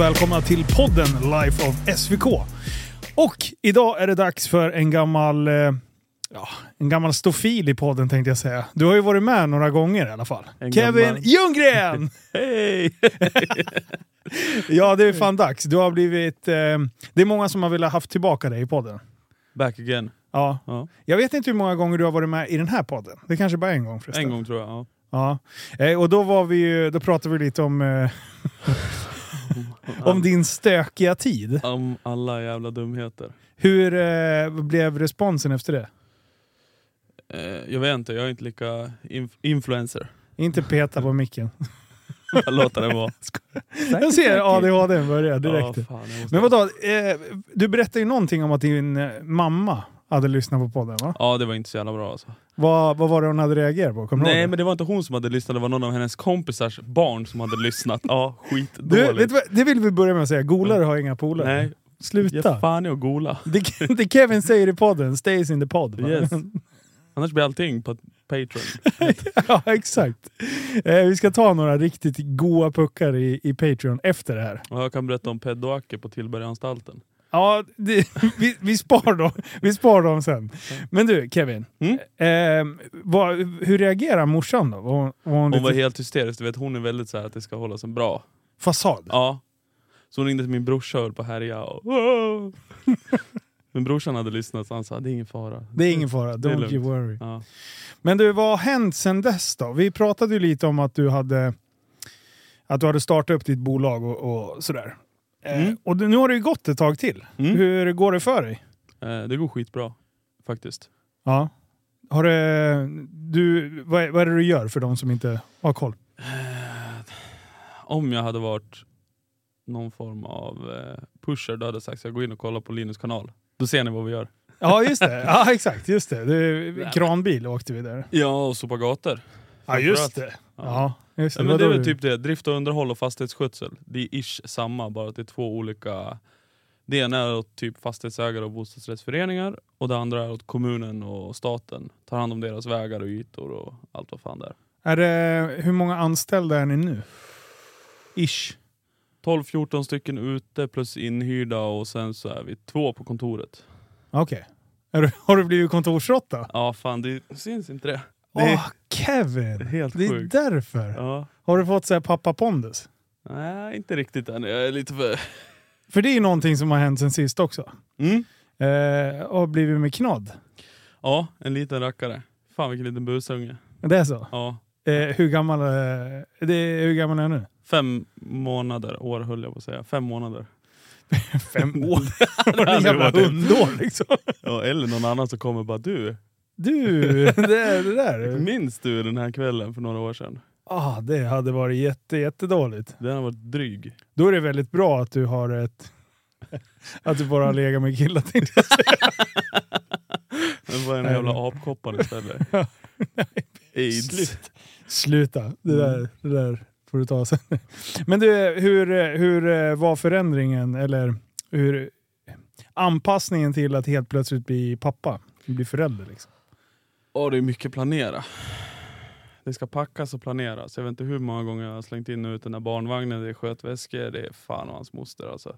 Välkomna till podden Life of SVK. Och idag är det dags för en gammal, eh, ja, en gammal stofil i podden tänkte jag säga. Du har ju varit med några gånger i alla fall. En Kevin gammal- Ljunggren! Hej! ja, det är fan dags. Du har blivit... Eh, det är många som har velat haft tillbaka dig i podden. Back again. Ja. Ja. Jag vet inte hur många gånger du har varit med i den här podden. Det är kanske bara en gång förresten. En gång tror jag. Ja. Ja. Eh, och då, var vi ju, då pratade vi lite om, eh, om din stökiga tid. Om alla jävla dumheter. Hur eh, blev responsen efter det? Eh, jag vet inte, jag är inte lika inf- influencer. Inte peta på micken. Låter det vara. Jag ser ADHD börja direkt. Ja, fan, Men vadå, eh, du berättade ju någonting om att din mamma hade lyssnat på podden va? Ja, det var inte så jävla bra alltså. Vad, vad var det hon hade reagerat på? Kommer Nej men det var inte hon som hade lyssnat, det var någon av hennes kompisars barn som hade lyssnat. Ja, vet skitdåligt. du vad, det vill vi börja med att säga, golare har inga polare. Nej, Sluta! ge fan i att gola. Det, det Kevin säger i podden stays in the pod. va? Yes. Annars blir allting på Patreon. ja, exakt. Eh, vi ska ta några riktigt goa puckar i, i Patreon efter det här. Och jag kan berätta om Peddoacke på Tillbergaanstalten. Ja, det, vi, vi, spar dem, vi spar dem sen. Men du, Kevin. Mm? Eh, vad, hur reagerar morsan då? Var, hon- var hon, Hon var lite helt hysterisk, du vet hon är väldigt så här att det ska hållas en bra fasad? Ja. Så hon ringde till min brorsa och höll på att härja. Och... Men brorsan hade lyssnat så han sa det är ingen fara. Det är ingen fara, don't you worry. Ja. Men du, vad har hänt sen dess då? Vi pratade ju lite om att du hade, att du hade startat upp ditt bolag och, och sådär. Eh, Mm. och nu har det ju gått ett tag till. Mm. Hur går det för dig? Eh, Det går skitbra faktiskt. Ja. Har det, du, vad, är, vad är det du gör för de som inte har koll? Eh, Om jag hade varit någon form av pusher då hade jag sagt att jag går in och kollar på Linus kanal. Då ser ni vad vi gör. Ja, just det. Ja, exakt. Just det. det kranbil åkte vi där. Ja, och sopa gator. Ja, just det. Ja, just det. Ja, men det är väl typ det. Drift och underhåll och fastighetsskötsel. Det är ish samma, bara att det är två olika... Det ena är åt typ fastighetsägare och bostadsrättsföreningar och det andra är åt kommunen och staten. Tar hand om deras vägar och ytor och allt vad fan det är. Är det, hur många anställda är ni nu? Ish. 12-14 stycken ute plus inhyrda och sen så är vi två på kontoret. Okej. Du- Har du blivit kontorsråtta? Ja fan, det syns inte det. Åh, är Kevin! helt Det är sjukt. därför. Ja. Har du fått säga pappa pondus? Nej, inte riktigt än. Jag är lite för... För det är ju någonting som har hänt sen sist också. Mm. Eh, och blivit med knodd. Ja, en liten rackare. Fan vilken liten busunge. Det är så? Ja. Eh, hur, gammal, eh, det är, hur gammal är han nu? Fem månader, år höll jag på att säga. Fem månader. Fem år? det är jävla hundår liksom. Ja, eller någon annan som kommer och bara du, Du, det, det där. minns du den här kvällen för några år sedan? Ah, det hade varit jätte, jättedåligt. Den har varit dryg. Då är det väldigt bra att du har ett... Att du bara har legat med killar tänkte jag säga. Den var en Nej, jävla apkoppan istället. Aids. Slut. Sluta. Det där, det där får du ta sen. Men du, hur, hur var förändringen eller hur anpassningen till att helt plötsligt bli pappa? Bli förälder liksom? Åh, det är mycket planera. Det ska packas och planeras. Jag vet inte hur många gånger jag har slängt in och ut den där barnvagnen, det är skötväskor, det är fan och hans moster alltså.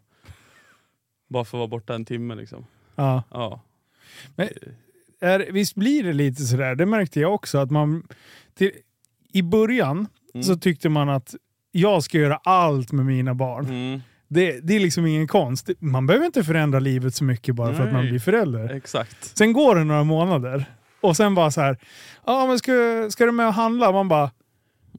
Bara för att vara borta en timme liksom. Ja. Ja. Men, är, visst blir det lite sådär, det märkte jag också, att man... Till, I början Mm. så tyckte man att jag ska göra allt med mina barn. Mm, Det, det är liksom ingen konst. Man behöver inte förändra livet så mycket bara för att man Nej. blir förälder. exakt. Sen går det några månader och sen bara så här. Ja men ska, ska du med och handla? Man bara,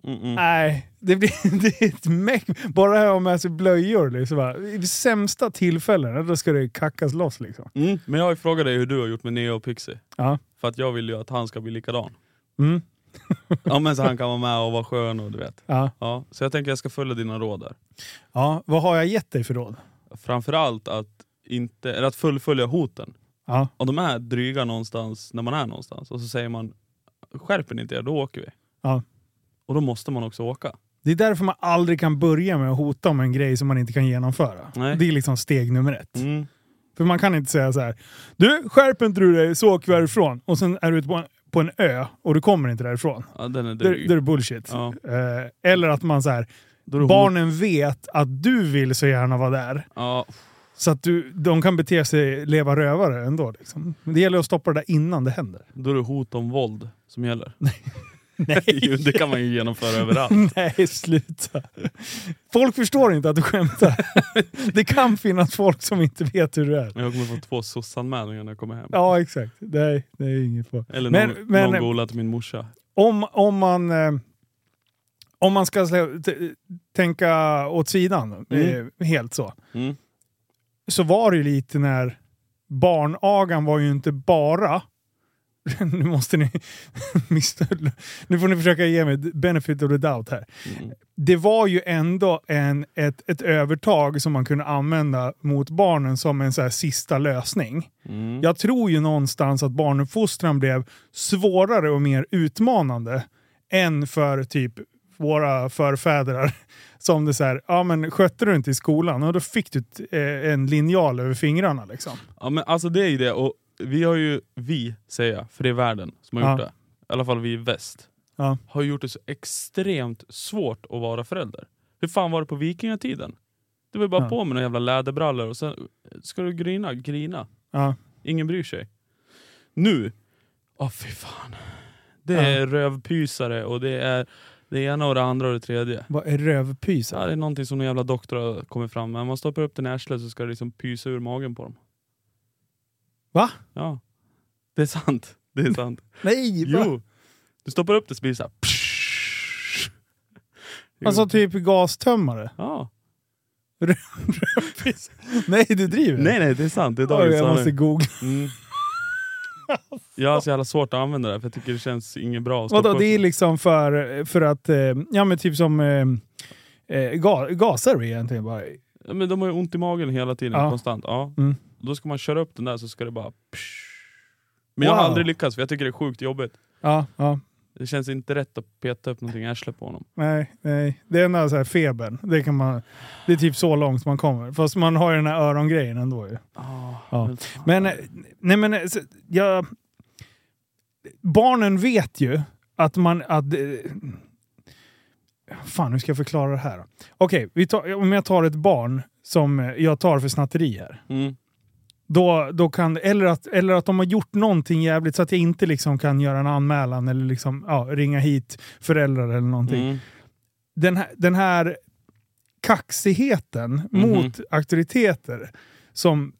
Mm, mm. nej. Det, blir, det är ett meck. Bara här att med sig blöjor. Liksom, bara, I sämsta tillfällen, då ska det kackas loss. Liksom. Mm. Men jag har ju frågat dig hur du har gjort med Neo och Pixie. Ja. För att jag vill ju att han ska bli likadan. Mm. Ja men så han kan vara med och vara skön och du vet. Ja. Ja, så jag tänker jag ska följa dina råd där. ja, vad har jag gett dig för råd? Framförallt att, inte, eller att fullfölja hoten. Ja. Och de är dryga någonstans när man är någonstans. Och så säger man, skärper ni inte er, då åker vi. Ja. Och då måste man också åka. Det är därför man aldrig kan börja med att hota om en grej som man inte kan genomföra. Nej. Det är liksom steg nummer ett. Mm. För man kan inte säga så här. Du, skärper inte du dig så åker vi härifrån. Och sen är du ute på en, på en ö och du kommer inte därifrån. Ja, den är Det, dryg. det är bullshit. Ja. Eh, eller att man så här, det barnen vet att du vill så gärna vara där. Ja, Så att du, de kan bete sig, leva rövare ändå. Liksom. Men det gäller att stoppa det där innan det händer. då är det hot om våld som gäller. Nej. Det kan man ju genomföra överallt. Nej, sluta. Folk förstår inte att du skämtar. Det kan finnas folk som inte vet hur du är. Jag kommer få två SOS-anmälningar när jag kommer hem. Ja, exakt. Nej, det är inget på. Eller Men- någon, men- någon gola till min morsa. Om, om man... Eh, om man ska tänka åt sidan, Mm. eh, helt så. Mm. Så var det ju lite när barnagan var ju inte bara nu måste ni... nu får ni försöka ge mig benefit of the doubt här. Mm. det var ju ändå en, ett, ett övertag som man kunde använda mot barnen som en så sista lösning. Mm. Jag tror ju någonstans att barnuppfostran blev svårare och mer utmanande än för typ våra förfäder. Som det så här, ja men skötte du inte i skolan, och då fick du ett, eh, en linjal över fingrarna liksom. Ja men alltså det är ju det, och vi har ju, vi säger jag, för det är världen som har Ja. gjort det. I alla fall vi i väst. Ja. Har gjort det så extremt svårt att vara förälder. Hur fan var det på vikingatiden? Det var bara Ja. på med några jävla läderbrallor och sen, ska du grina? Grina. Ingen bryr sig. Nu, åh fy fan. Det Ja. är rövpysare och det är det ena och det andra och det tredje. Vad är rövpysa? Ja, det är någonting som någon jävla doktor har kommit fram med. Om man stoppar upp den i arslet så ska det liksom pysa ur magen på dem. Va? Ja. Det är sant. Det är sant. Nej! va? jo. Du stoppar upp det så blir det såhär... Alltså typ gastömmare? Ja. Nej, du driver? Nej nej, det är sant. Det är dagens jag måste googla. Mm. Jag har så jävla svårt att använda det för jag tycker det känns inget bra att Vadå, det är liksom för, för att, eh, ja men typ som eh, eh, ga, gasar egentligen bara. Ja, men de har ju ont i magen hela tiden, Ja. konstant. Ja. Mm. Då ska man köra upp den där så ska det bara... Men jag har Wow. aldrig lyckats för jag tycker det är sjukt jobbigt. Ja, ja. Det känns inte rätt att peta upp någonting i arslet på honom. Nej, nej. Det är så här febern. Det, kan man, det är typ så långt man kommer. Fast man har ju den här örongrejen ändå ju. Ja. Men, eh, nej men, eh, jag, barnen vet ju att man... Att, eh, fan, hur ska jag förklara det här? Okej, tar- om jag tar ett barn som jag tar för snatteri här. Mm. Då, då kan, eller, att, eller att de har gjort någonting jävligt så att jag inte liksom kan göra en anmälan eller liksom, ja, ringa hit föräldrar eller någonting. Mm. Den, här, den här kaxigheten Mhm. mot auktoriteter som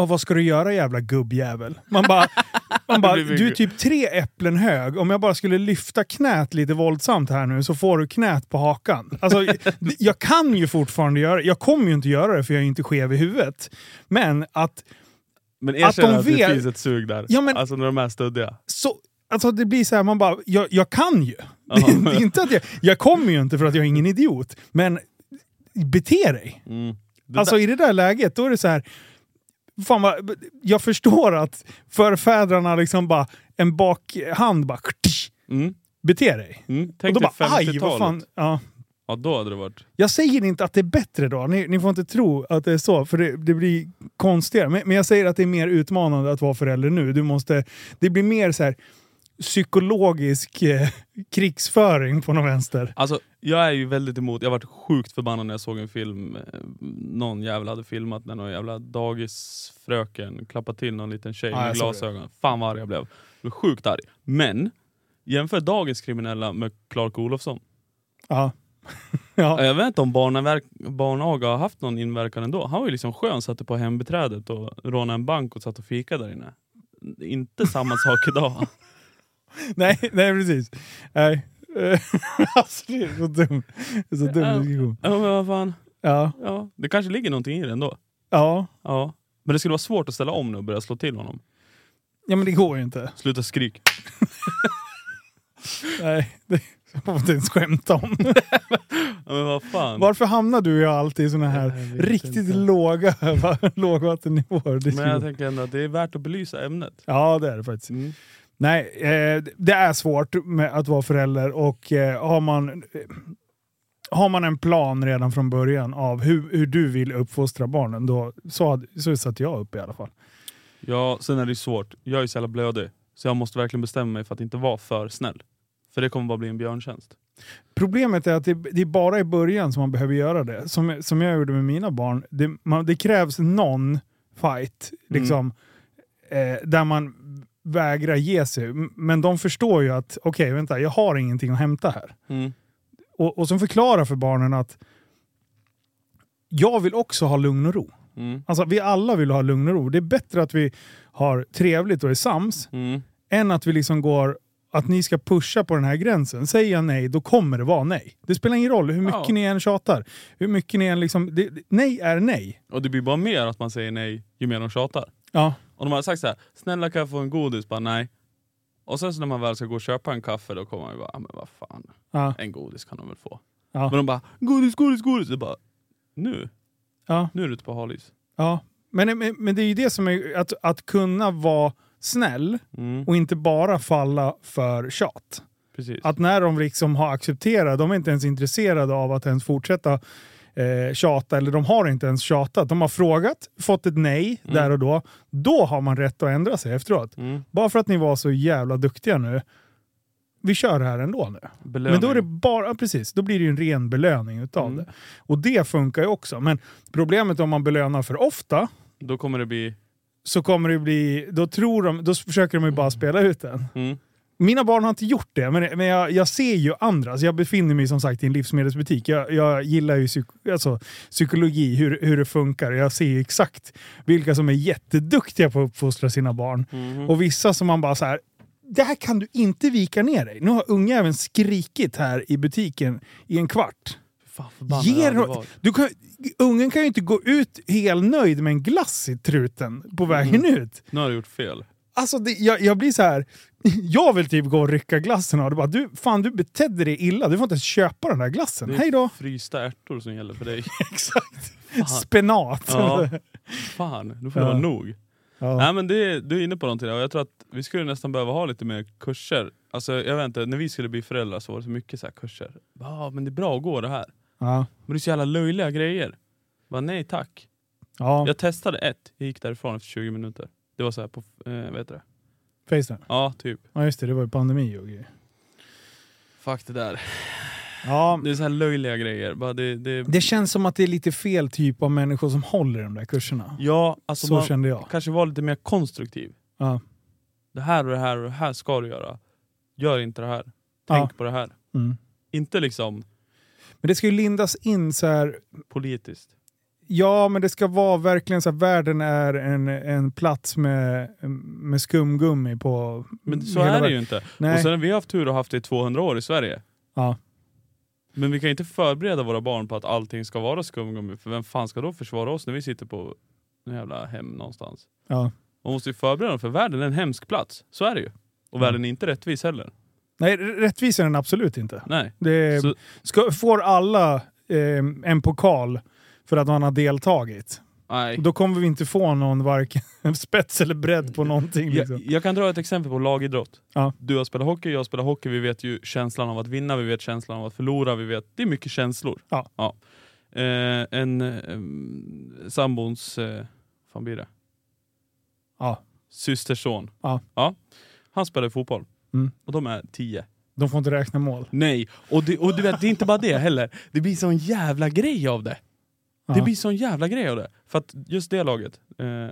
Ja, vad ska du göra jävla gubbjävel? Man bara, man bara Det du är typ tre äpplen hög. Om jag bara skulle lyfta knät lite våldsamt här nu så får du knät på hakan. Alltså, jag kan ju fortfarande göra Jag kommer ju inte göra det för jag är inte skev i huvudet. Men att Men Att erkänn de att, det vet- finns ett sug där. Ja, men- Alltså när de är stöddiga. så, alltså det blir så här, man bara, jag, jag kan ju. Det inte att jag, jag kommer ju inte för att jag är ingen idiot. Men bete dig. Mm. Det Alltså i det där läget, då är det så här. Fan vad, jag förstår att förfäderna liksom bara, en bakhand bara, mm. bete dig. Mm. Och Tänk då dig bara, aj vad fan. 50-talet. Ja. Ja då hade det varit... Jag säger inte att det är bättre då, ni, ni får inte tro att det är så, för det, det blir konstigare. Men, men jag säger att det är mer utmanande att vara förälder nu. Du måste, det blir mer så här psykologisk eh, krigsföring på något vänster. Alltså jag är ju väldigt emot, jag varit sjukt förbannad när jag såg en film, eh, någon jävla hade filmat när någon jävla dagisfröken klappade till någon liten tjej Ja, med glasögon. Fan vad arg jag blev. Jag blev sjukt arg. Men, jämför dagens kriminella med Clark Olofsson. Ja. ja. Jag vet inte om barnaverk, barnaga har haft någon inverkan ändå. Han var ju liksom skön, satte på hembiträdet och rånade en bank och satt och fikade där inne. Inte samma sak idag. Nej, nej precis. Nej. Alltså, det är så dumt. Det är så dum diskussion. Ja men vad fan. Ja. Ja, det kanske ligger någonting i det ändå. Ja. Ja. Men det skulle vara svårt att ställa om nu och börja slå till honom. ja, men det går ju inte. Sluta skrik. Nej, det får man inte ens skämta om. Ja, men vad fan. Varför hamnar du och jag alltid i såna här riktigt inte. låga lågvattennivåer? Men jag tänker ändå att det är värt att belysa ämnet. Ja, det är det faktiskt. Mm. Nej, eh, det är svårt att vara förälder och eh, har man eh, har man en plan redan från början av hur, hur du vill uppfostra barnen, då, så, hade- så satte jag upp i alla fall. Ja, sen är det ju svårt. Jag är så jävla blödig. Så jag måste verkligen bestämma mig för att inte vara för snäll. För det kommer bara bli en björntjänst. Problemet är att det, det är bara i början som man behöver göra det. Som, som jag gjorde med mina barn. Det, man, det krävs någon fight liksom, eh, där man vägrar ge sig. Men de förstår ju att okej, vänta, jag har ingenting att hämta här. Mm. Och, och som förklarar för barnen att jag vill också ha lugn och ro. Mm. Alltså vi alla vill ha lugn och ro. Det är bättre att vi har trevligt och är sams Mm. än att vi liksom går att ni ska pusha på den här gränsen. Säger jag nej, då kommer det vara nej. Det spelar ingen roll hur mycket Ja. ni än tjatar. Hur mycket ni än liksom... Det- nej är nej. Och det blir bara mer att man säger nej ju mer de tjatar. Ja. Och de har sagt så här: snälla kan jag få en godis? Bara nej. Och sen så när man väl ska gå och köpa en kaffe då kommer man ju bara, "Ah, men vad fan, Ja. en godis kan de väl få. Ja. Men de bara, godis, godis, godis. Det bara, nu, Ja. nu är du ute på halis. ja. Men, men, men det är ju det som är att, att kunna vara snäll Mm. och inte bara falla för tjat. Precis. Att när de liksom har accepterat, de är inte ens intresserade av att ens fortsätta eh, tjata, eller de har inte ens tjatat. De har frågat, fått ett nej Mm. där och då. Då har man rätt att ändra sig efteråt. Mm. Bara för att ni var så jävla duktiga nu. Vi kör det här ändå nu. Belöning. Men då är det bara, precis, då blir det ju en ren belöning utav Mm. det. Och det funkar ju också. Men problemet om man belönar för ofta, Då kommer det bli, så kommer det bli, då tror de, då försöker de ju bara spela ut den. Mm. Mina barn har inte gjort det, men, men jag, jag ser ju andra. Alltså jag befinner mig som sagt i en livsmedelsbutik. Jag, jag gillar ju psyk, alltså, psykologi, hur, hur det funkar. Jag ser ju exakt vilka som är jätteduktiga på att uppfostra sina barn. Mhm. Och vissa som man bara så här. Det här kan du inte vika ner dig. Nu har ungjäveln skrikit här i butiken i en kvart. Fan förbannad Ge jag hade då- varit. Du kan, ungen kan ju inte gå ut helnöjd med en glass i truten på vägen ut. Nu har du gjort fel. Alltså det, jag, jag blir så här. Jag vill typ gå och rycka glassen och bara du, fan du betedde dig illa. Du får inte ens köpa den där glassen. Det är Hej då! frysta ärtor som gäller för dig. Exakt. Fan. Spenat. Ja. Fan, nu får det Ja. vara nog. Ja. Nej men det, du är inne på någonting där och jag tror att vi skulle nästan behöva ha lite mer kurser. Alltså jag vet inte, när vi skulle bli föräldrar så var det så mycket så kurser. Ja men det är bra att gå det här. Ja. Men det är så jävla löjliga grejer. Bara nej tack. Ja. Jag testade ett, jag gick därifrån efter 20 minuter. Det var så här på, eh, vad heter det? Facetime. Ja typ. Ja just det, det var ju pandemi och grejer. Fuck det där. Ja, Det är så här löjliga grejer. Bara det, det, det känns som att det är lite fel typ av människor som håller de där kurserna. ja, alltså så man kände jag. kanske var lite mer konstruktiv. Ja. Det här och det här och det här ska du göra. Gör inte det här. Ja. Tänk på det här. Mm. Inte liksom Men det ska ju lindas in så här. politiskt. Ja, men det ska vara verkligen så att världen är en, en plats med, med skumgummi på Men så är det världen. ju inte. Nej. Och sen har vi haft tur och haft det i 200 år i Sverige. Ja. Men vi kan inte förbereda våra barn på att allting ska vara skumgummi. För vem fan ska då försvara oss när vi sitter på en jävla hem någonstans? Ja. Man måste ju förbereda dem för världen är en hemsk plats. Så är det ju. Och Mm. världen är inte rättvis heller. Nej, rättvis är den absolut inte. Nej. Det Så, ska, får alla eh, en pokal för att man har deltagit, nej. då kommer vi inte få någon varken spets eller bredd på någonting. Liksom. Jag, jag kan dra ett exempel på lagidrott. Ja. Du har spelat hockey, jag spelar hockey. Vi vet ju känslan av att vinna, vi vet känslan av att förlora. Vi vet, det är mycket känslor. Ja. Eh, en eh, sambons, eh, fan blir det? Ja. Systerson. Ja. ja. Han spelar fotboll. Mm. Och de är tio. De får inte räkna mål. Nej, och, det, och du vet, det är inte bara det heller. Det blir sån jävla grej av det. Ja. Det blir sån jävla grej av det. För att just det laget, eh, eh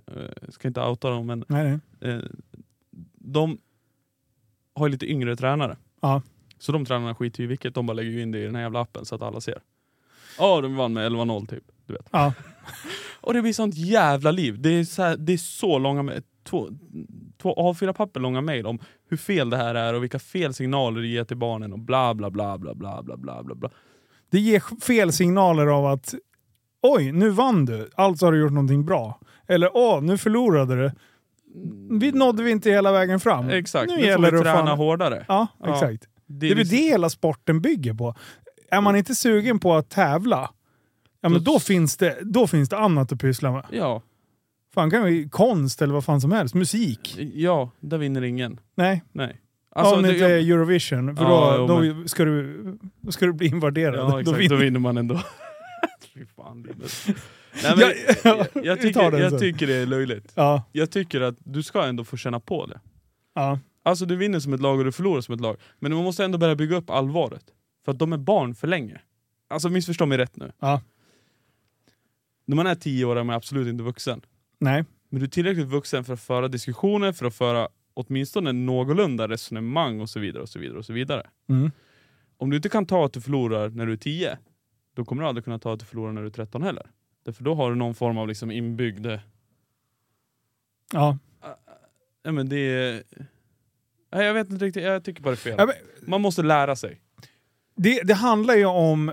ska inte outa dem men, nej, nej. Eh, de har lite yngre tränare. Ja. Så de tränarna skiter ju i vilket, de bara lägger in det i den här jävla appen så att alla ser. Ja, oh, de vann med 11-0 typ. Du vet. Ja. och det blir sånt jävla liv. Det är så, här, det är så långa, två, två A4-papper långa mejl om hur fel det här är och vilka fel signaler det ger till barnen och bla bla bla bla bla bla bla. bla. Det ger fel signaler av att oj, nu vann du, alltså har du gjort någonting bra. Eller åh, nu förlorade du. Vi nådde vi inte hela vägen fram. Exakt, Nu nu, får gäller vi det att träna fan- hårdare. Ja, Ja. exakt. Det är väl liksom- det hela sporten bygger på. Är man inte sugen på att tävla, ja men Då- då finns det, då finns det annat att pyssla med. Ja, Fan kan vi konst eller vad fan som helst, musik. ja, där vinner ingen. Nej, Nej. alltså, om det det- inte är Eurovision, för Ja, då, jo, då, ska du, då ska du bli invaderad. Ja, Då exakt. vinner- Då vinner man ändå. Fy fan, Linus. Nej, men, Ja, jag, jag, tar tycker, jag tycker det är löjligt. Ja, Jag tycker att du ska ändå få känna på det. ja. Alltså du vinner som ett lag och du förlorar som ett lag. Men man måste ändå börja bygga upp allvaret. För att de är barn för länge. Alltså missförstå mig rätt nu. Ja. När man är tio år är man absolut inte vuxen. Nej. Men du är tillräckligt vuxen för att föra diskussioner, för att föra åtminstone någorlunda resonemang och så vidare. och så vidare och så vidare. Mm. Om du inte kan ta att du förlorar när du är 10, då kommer du aldrig kunna ta att du förlorar när du är 13 heller. Därför då har du någon form av liksom inbyggd... Ja. Ja, men det är... Nej, jag vet inte riktigt, jag tycker bara det är fel. Ja, men, Man måste lära sig. det, det handlar ju om...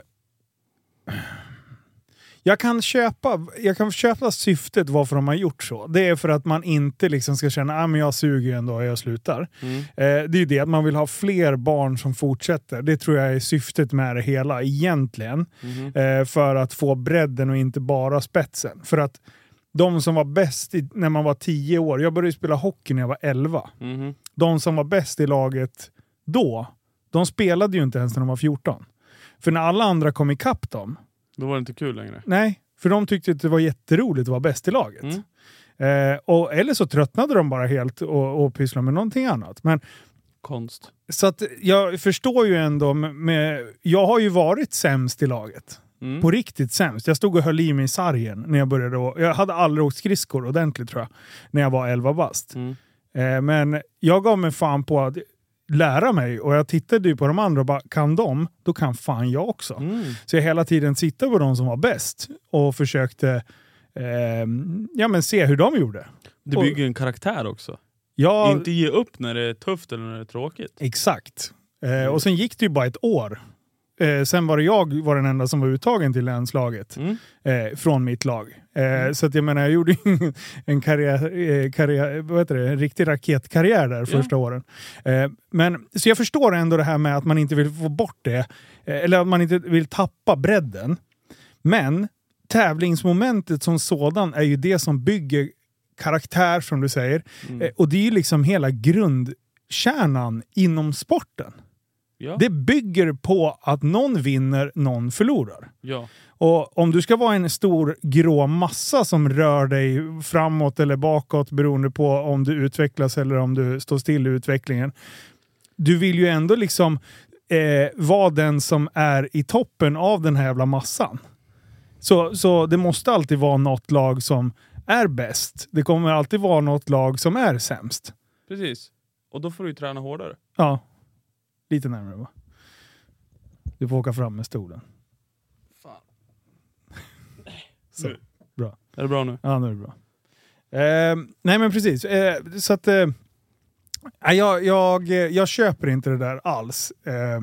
Jag kan, köpa, jag kan köpa syftet varför de har gjort så. Det är för att man inte liksom ska känna att ah, jag suger ändå och jag slutar. Mm. Eh, det är ju det att man vill ha fler barn som fortsätter. Det tror jag är syftet med det hela egentligen. Mhm. Eh, för att få bredden och inte bara spetsen. För att de som var bäst i, när man var 10 år, jag började spela hockey när jag var 11. Mhm. De som var bäst i laget då, de spelade ju inte ens när de var 14. För när alla andra kom ikapp dem, Då var det inte kul längre. nej, för de tyckte att det var jätteroligt att vara bäst i laget. Mm. Eh, och, eller så tröttnade de bara helt och, och pysslade med någonting annat. Men Konst. så att jag förstår ju ändå, med, jag har ju varit sämst i laget. Mm. På riktigt sämst. Jag stod och höll i mig i sargen när jag började. å- Jag hade aldrig åkt skridskor ordentligt tror jag, när jag var 11 bast. Mm. Eh, men jag gav mig fan på att lära mig och jag tittade ju på de andra och bara, kan de, då kan fan jag också. Mm. Så jag hela tiden tittade på de som var bäst och försökte eh, ja, men se hur de gjorde. Det bygger en karaktär också. Ja, Inte ge upp när det är tufft eller när det är tråkigt. Exakt. Eh, och sen gick det ju bara ett år. Eh, sen var det jag var den enda som var uttagen till länslaget Mm. eh, från mitt lag. Eh, Så att jag menar, jag gjorde en karriär, eh, karriär, vad heter det, en riktig raketkarriär där första åren. Eh, men, så jag förstår ändå det här med att man inte vill få bort det, eh, eller att man inte vill tappa bredden. Men tävlingsmomentet som sådan är ju det som bygger karaktär som du säger. Mm. Och det är ju liksom hela grundkärnan inom sporten. Ja. Det bygger på att någon vinner, någon förlorar. ja. Och om du ska vara en stor grå massa som rör dig framåt eller bakåt beroende på om du utvecklas eller om du står still i utvecklingen. Du vill ju ändå liksom eh, vara den som är i toppen av den här jävla massan. Så, så det måste alltid vara något lag som är bäst. Det kommer alltid vara något lag som är sämst. Precis. Och då får du ju träna hårdare. Ja, lite närmare va? Du får åka fram med stolen. Fan. Så, Nu. bra. Är det bra nu? Ja, nu är det bra. Eh, nej men precis. Eh, så att... Eh, nej, jag, jag, jag köper inte det där alls. Eh,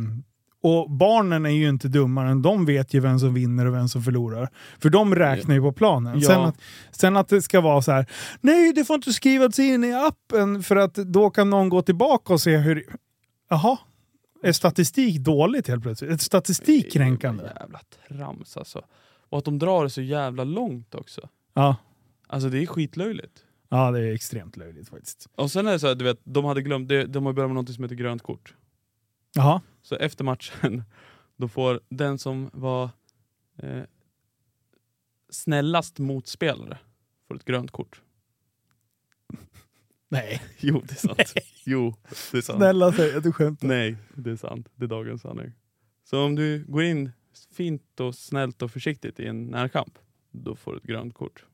och barnen är ju inte dummare än de vet ju vem som vinner och vem som förlorar. För de räknar ju på planen. Ja. Sen, att, sen att det ska vara så här, nej det får inte skrivas in i appen för att då kan någon gå tillbaka och se hur... Jaha, är statistik dåligt helt plötsligt? Är statistik kränkande? Jävla trams alltså. Och att de drar det så jävla långt också. Ja. Alltså det är skitlöjligt. ja, det är extremt löjligt faktiskt. Och sen är det så här, du vet, de hade glömt, de, de har börjat med något som heter grönt kort. Jaha. Så efter matchen, då får den som var eh, snällast motspelare får ett grönt kort. Nej. Jo, det är sant. Jo, det är sant. Snälla säg att du skämtar. Nej, det är sant. Det är dagens sanning. Så om du går in fint och snällt och försiktigt i en närkamp, då får du ett grönt kort.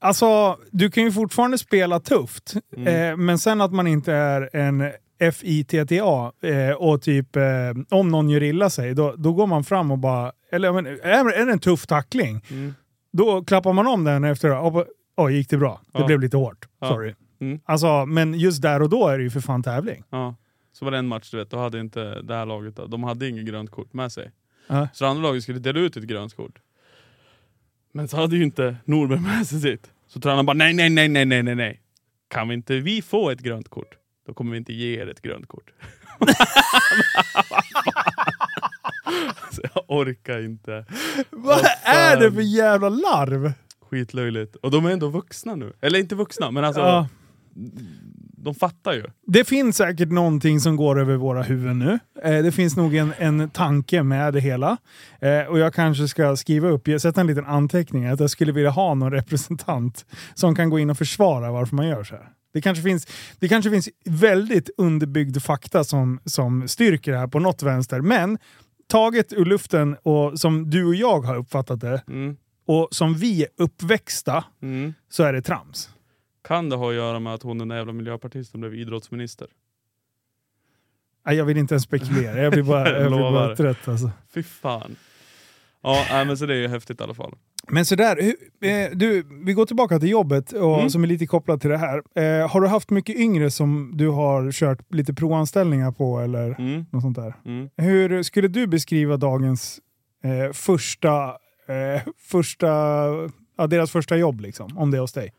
Alltså, du kan ju fortfarande spela tufft, Mm. eh, men sen att man inte är en FITTA eh, och typ eh, om någon gör illa sig, då, då går man fram och bara... Eller men, är, är det en tuff tackling, Mm. då klappar man om den efter och bara, Oj, gick det bra? Det Ja. blev lite hårt. Sorry. Mm. Alltså, men just där och då är det ju för fan tävling. Ja. Så var det en match, du vet, då hade inte det här laget, de hade inget grönt kort med sig. Ja. Så det andra laget skulle dela ut ett grönt kort. Men så hade ju inte Norberg med sig sitt. Så tränaren bara nej, nej, nej, nej, nej, nej, nej. Kan vi inte vi få ett grönt kort, då kommer vi inte ge er ett grönt kort. så jag orkar inte. Vad är det för jävla larv? Skitlöjligt. Och de är ändå vuxna nu. Eller inte vuxna, men alltså Ja. de fattar ju. Det finns säkert någonting som går över våra huvuden nu. Eh, det finns nog en, en tanke med det hela. Eh, och jag kanske ska skriva upp, jag sätter en liten anteckning, att jag skulle vilja ha någon representant som kan gå in och försvara varför man gör så här. Det kanske finns, det kanske finns väldigt underbyggd fakta som, som styrker det här på något vänster. Men taget ur luften och som du och jag har uppfattat det Mm. Och som vi är uppväxta Mm. så är det trams. Kan det ha att göra med att hon den där jävla miljöpartisten blev idrottsminister? Nej, jag vill inte ens spekulera, jag blir bara, jag blir bara Lovar. trött alltså. Fy fan. Ja, nej, men så det är ju häftigt i alla fall. Men sådär, hur- eh, du, vi går tillbaka till jobbet och, Mm. som är lite kopplat till det här. Eh, har du haft mycket yngre som du har kört lite provanställningar på eller Mm. något sånt där? Mm. Hur skulle du beskriva dagens eh, första, eh, första, ja, deras första jobb liksom, om det är hos dig?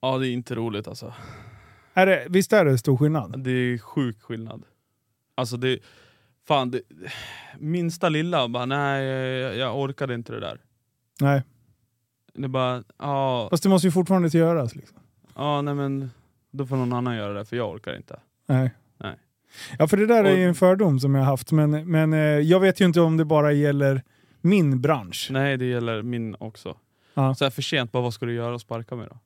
Ja, det är inte roligt alltså. Är det, visst är det stor skillnad? Det är sjuk skillnad. Alltså det... Fan, det, minsta lilla, bara nej, jag, jag orkade inte det där. Nej, Det är bara, ja, fast det måste ju fortfarande göras. Liksom. ja, nej men då får någon annan göra det för jag orkar inte. Nej. Nej. Ja, för det där är Och- ju en fördom som jag har haft, men, men eh, jag vet ju inte om det bara gäller min bransch. Nej, det gäller min också. Ja. Så här för sent, bara vad ska du göra och sparka mig då?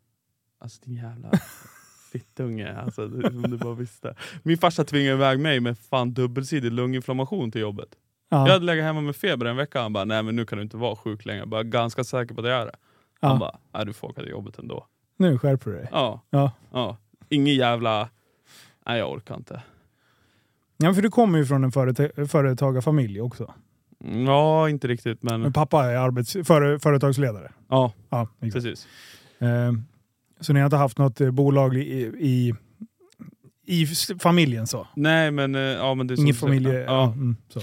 Alltså din jävla fittunge, alltså, om du bara visste. Min farsa tvingade iväg mig med fan dubbelsidig lunginflammation till jobbet. Ja. Jag hade legat hemma med feber en vecka, han bara nej men nu kan du inte vara sjuk längre. Jag bara ganska säker på att jag är det. Han Ja. bara, nej du får åka till jobbet ändå. Nu skärper du dig. Ja, Ja. ja. Ingen jävla, nej jag orkar inte. Ja, för du kommer ju från en företa- företagarfamilj också. Ja, inte riktigt men Men pappa är arbets- före- företagsledare. ja, Ja, precis. Eh, så ni har inte haft något eh, bolag i, i, i familjen så? Nej men, eh, ja, men det är Ingen familje... Ja. Ja, mm, så.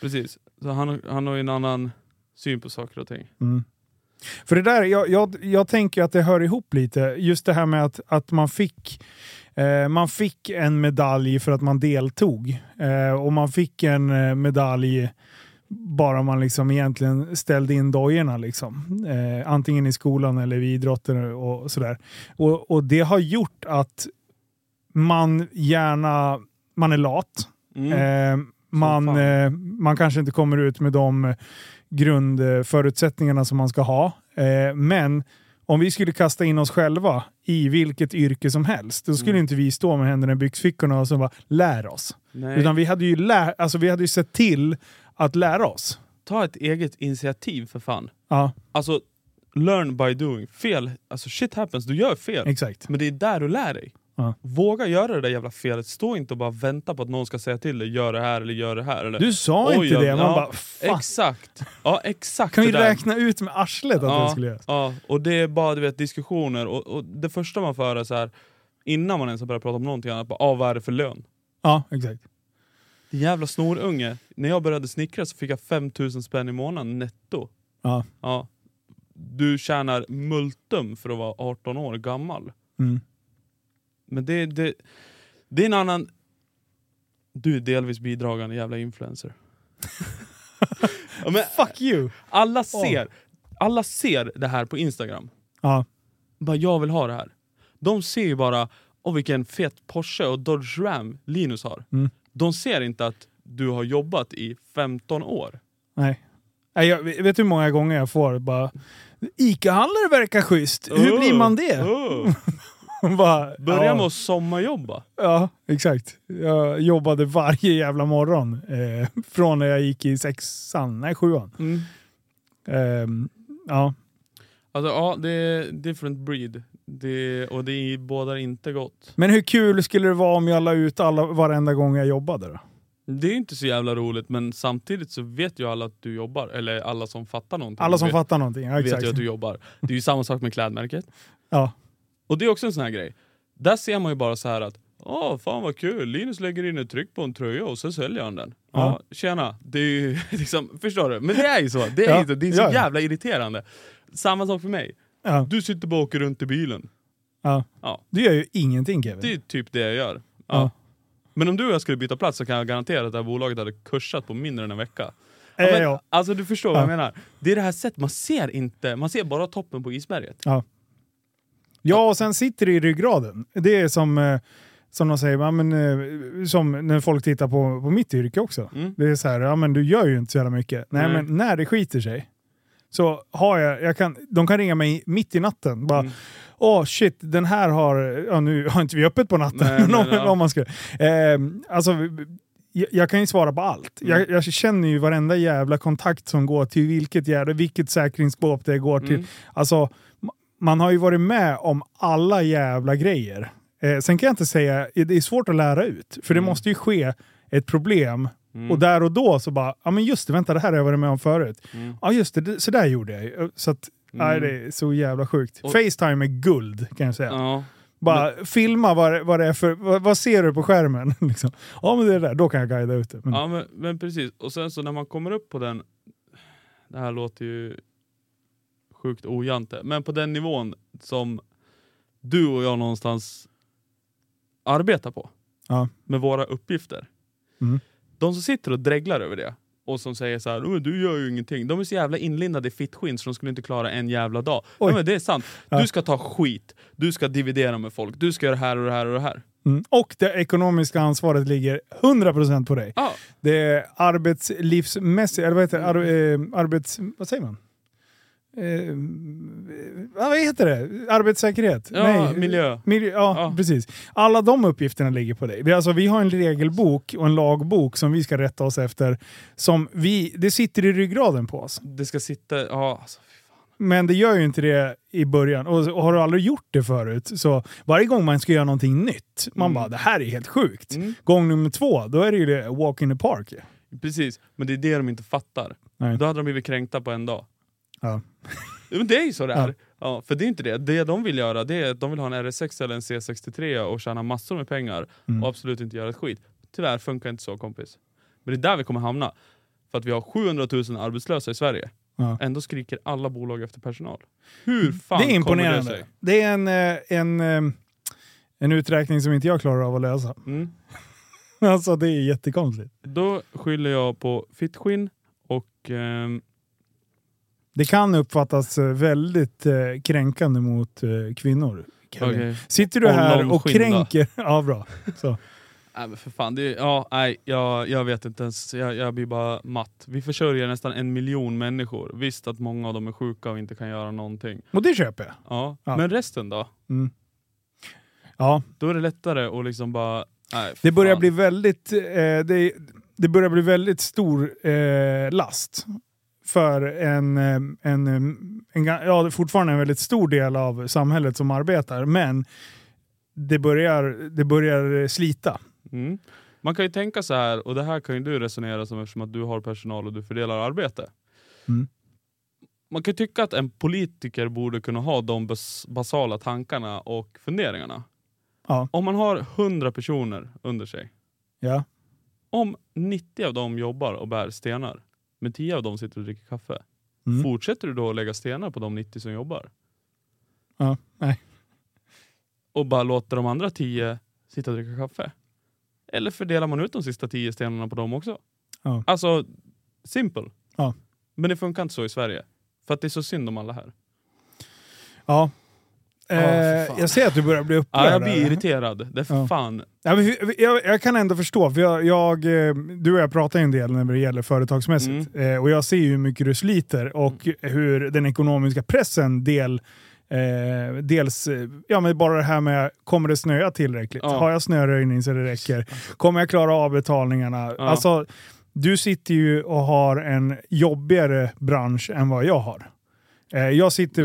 precis. Så han, han har ju en annan syn på saker och ting. Mm. För det där, jag, jag, jag tänker att det hör ihop lite. Just det här med att, att man fick eh, man fick en medalj för att man deltog. Eh, och man fick en eh, medalj bara man liksom egentligen ställde in dojorna. Liksom. Eh, antingen i skolan eller vid idrotten och sådär. Och, och det har gjort att man gärna man är lat. Mm. Eh, man, eh, man kanske inte kommer ut med de grundförutsättningarna som man ska ha. Eh, men om vi skulle kasta in oss själva i vilket yrke som helst, då skulle Mm. inte vi stå med händerna i byxfickorna och så bara lär oss. Nej. Utan vi hade, ju lär, alltså, vi hade ju sett till att lära oss. Ta ett eget initiativ för fan. Ja, Alltså, learn by doing. Fel, alltså shit happens, du gör fel. exakt. Men det är där du lär dig. Ja. Våga göra det där jävla felet, stå inte och bara vänta på att någon ska säga till dig, gör det här eller gör det här. Eller, Du sa Oj, inte det, man ja, bara fan. Exakt! Ja exakt Kan vi det räkna ut med arslet att det Ja. skulle göras? Ja, och det är bara du vet, diskussioner, och, och det första man får höra är så här innan man ens har börjat prata om någonting annat, bara, ah, vad är det för lön? Ja, exakt. Jävla snorunge. När jag började snickra så fick jag 5000 spänn i månaden netto. Ja. Ja. Du tjänar multum för att vara 18 år gammal. Mm. Men det, det, det är en annan... Du är delvis bidragande jävla influencer. ja, men Fuck you! alla, ser, alla ser det här på Instagram. Ja, Bara jag vill ha det här. De ser ju bara oh, vilken fet Porsche och Dodge Ram Linus har. Mm. De ser inte att du har jobbat i 15 år. nej. jag, vet hur många gånger jag får bara Ica-handlare verkar schysst. Hur blir man det? Oh. Bara, Börja ja. med att sommarjobba. Ja, exakt. Jag jobbade varje jävla morgon. Eh, från när jag gick i sexan, nej sjuan. Mm. Ehm, ja. Alltså ja, det är different breed. Det, och det bådar inte gott. Men hur kul skulle det vara om jag la ut alla, varenda gång jag jobbade då? Det är inte så jävla roligt men samtidigt så vet ju alla att du jobbar. Eller alla som fattar någonting. Alla som vet, fattar någonting. Ja, vet exakt. ju att du jobbar. Det är ju samma sak med klädmärket. Ja. Och det är också en sån här grej. Där ser man ju bara så här att Åh, fan vad kul, Linus lägger in ett tryck på en tröja och så säljer han den. Ja, tjena. Det är ju liksom, förstår du? Men det är ju så. Det är, Ja, så. Det är så ja, ja. jävla irriterande. Samma sak för mig. Ja. Du sitter bara och åker runt i bilen. Ja. Ja. Du gör ju ingenting Kevin. Det är typ det jag gör. Ja. Ja. Men om du och jag skulle byta plats så kan jag garantera att det här bolaget hade kursat på mindre än en vecka. Eh, men, ja. Alltså du förstår vad Ja. jag menar. Det är det här sättet, man ser inte, man ser bara toppen på isberget. ja, och sen sitter det i ryggraden. Det är som, eh, som de säger, ja, men, eh, som när folk tittar på, på mitt yrke också. Mm. Det är så här, ja men du gör ju inte så jävla mycket. Nej, Nej. men när det skiter sig så har jag, jag kan, de kan ringa mig mitt i natten. Bara, Mm. Åh shit, den här har... Ja, nu har inte vi öppet på natten. Nej, men om, om man ska, eh, alltså, jag, jag kan ju svara på allt. Mm. Jag, jag känner ju varenda jävla kontakt som går till vilket, jävla, vilket säkringsskåp det går till. Mm. Alltså, ma- man har ju varit med om alla jävla grejer. Eh, sen kan jag inte säga, det är svårt att lära ut. För det Mm. måste ju ske ett problem. Mm. Och där och då så bara, ja men just det, vänta det här har jag varit med om förut. Mm. Ja just det, så där gjorde jag. Så att, nej, det är så jävla sjukt. Och- Facetime är guld kan jag säga. Ja. Bara filma vad, vad det är för, vad, vad ser du på skärmen? liksom. Ja men det är det där, då kan jag guida ut det. Men, Ja men, men precis, och sen så när man kommer upp på den, det här låter ju sjukt ojante, men på den nivån som du och jag någonstans arbetar på, Ja. med våra uppgifter. Mm. De som sitter och dreglar över det, och som säger så här, "Men du gör ju ingenting, de är så jävla inlindade i fittskinn så de skulle inte klara en jävla dag. Oj. Men det är sant, Ja. du ska ta skit, du ska dividera med folk, du ska göra det här och det här och det här. mm. Och det ekonomiska ansvaret ligger 100% på dig. Ja, Det är arbetslivsmässigt, eller vad heter det? Ar, eh, arbets... Vad säger man? Eh, vad heter det? Arbetssäkerhet? ja miljö. Miljö, ja, Ja. precis. Alla de uppgifterna ligger på dig. Vi, alltså, vi har en regelbok och en lagbok som vi ska rätta oss efter. Som vi, det sitter i ryggraden på oss. Det ska sitta, ja alltså. Men det gör ju inte det i början. Och, och har du aldrig gjort det förut, så varje gång man ska göra någonting nytt, man Mm. bara det här är helt sjukt. Mm. Gång nummer två, då är det ju det walk in the park. Precis, men det är det de inte fattar. Nej. Då hade de blivit kränkta på en dag. Ja. Ja, Men det är ju så det Ja. är. Ja, för det är inte det. Det de vill göra det är att de vill ha en RS6 eller en C63 och tjäna massor med pengar Mm. och absolut inte göra ett skit. Tyvärr funkar inte så kompis. Men det är där vi kommer hamna. För att vi har 700 000 arbetslösa i Sverige. Ja. Ändå skriker alla bolag efter personal. Hur fan Det är kommer det imponerande. sig? Det är en, eh, en, eh, en uträkning som inte jag klarar av att lösa. Mm. Alltså det är jättekonstigt. Då skyller jag på fittskinn och ehm, Det kan uppfattas eh, väldigt eh, kränkande mot eh, kvinnor. Okej. Sitter du här och kränker... Ja, bra. Så. Nej men för fan, det är, ja, nej, jag, jag vet inte ens, jag, jag blir bara matt. Vi försörjer nästan en miljon människor. Visst att många av dem är sjuka och inte kan göra någonting. Och det köper jag. Ja, Ja. men resten då? Mm. Ja, Då är det lättare att liksom bara, nej det börjar fan. bli väldigt... Eh, det, det börjar bli väldigt stor eh, last för en, en, en, ga- ja, fortfarande en väldigt stor del av samhället som arbetar, men det börjar, det börjar slita. Mm. Man kan ju tänka så här, och det här kan ju du resonera som eftersom att du har personal och du fördelar arbete. Mm. Man kan ju tycka att en politiker borde kunna ha de bas basala tankarna och funderingarna. Ja. Om man har 100 personer under sig, Ja. om 90 av dem jobbar och bär stenar, men 10 av dem sitter och dricker kaffe, Mm. fortsätter du då att lägga stenar på de 90 som jobbar? Ja. Nej. Och bara låter de andra 10 sitta och dricka kaffe? Eller fördelar man ut de sista 10 stenarna på dem också? Ja. Alltså, simple. Ja. Men det funkar inte så i Sverige. För att det är så synd om alla här. Ja. Eh, jag ser att du börjar bli upprörd. Ja, jag blir irriterad. Det är för Ja. fan... Ja, jag, jag kan ändå förstå, för jag, jag, eh, du och jag pratar ju en del när det gäller företagsmässigt. Mm. Eh, och jag ser ju hur mycket du sliter och hur den ekonomiska pressen del Eh, dels eh, ja, men bara det här med, kommer det snöa tillräckligt? Ja. Har jag snöröjning så det räcker? Kommer jag klara av betalningarna? Ja. Alltså, du sitter ju och har en jobbigare bransch än vad jag har. Eh, jag sitter...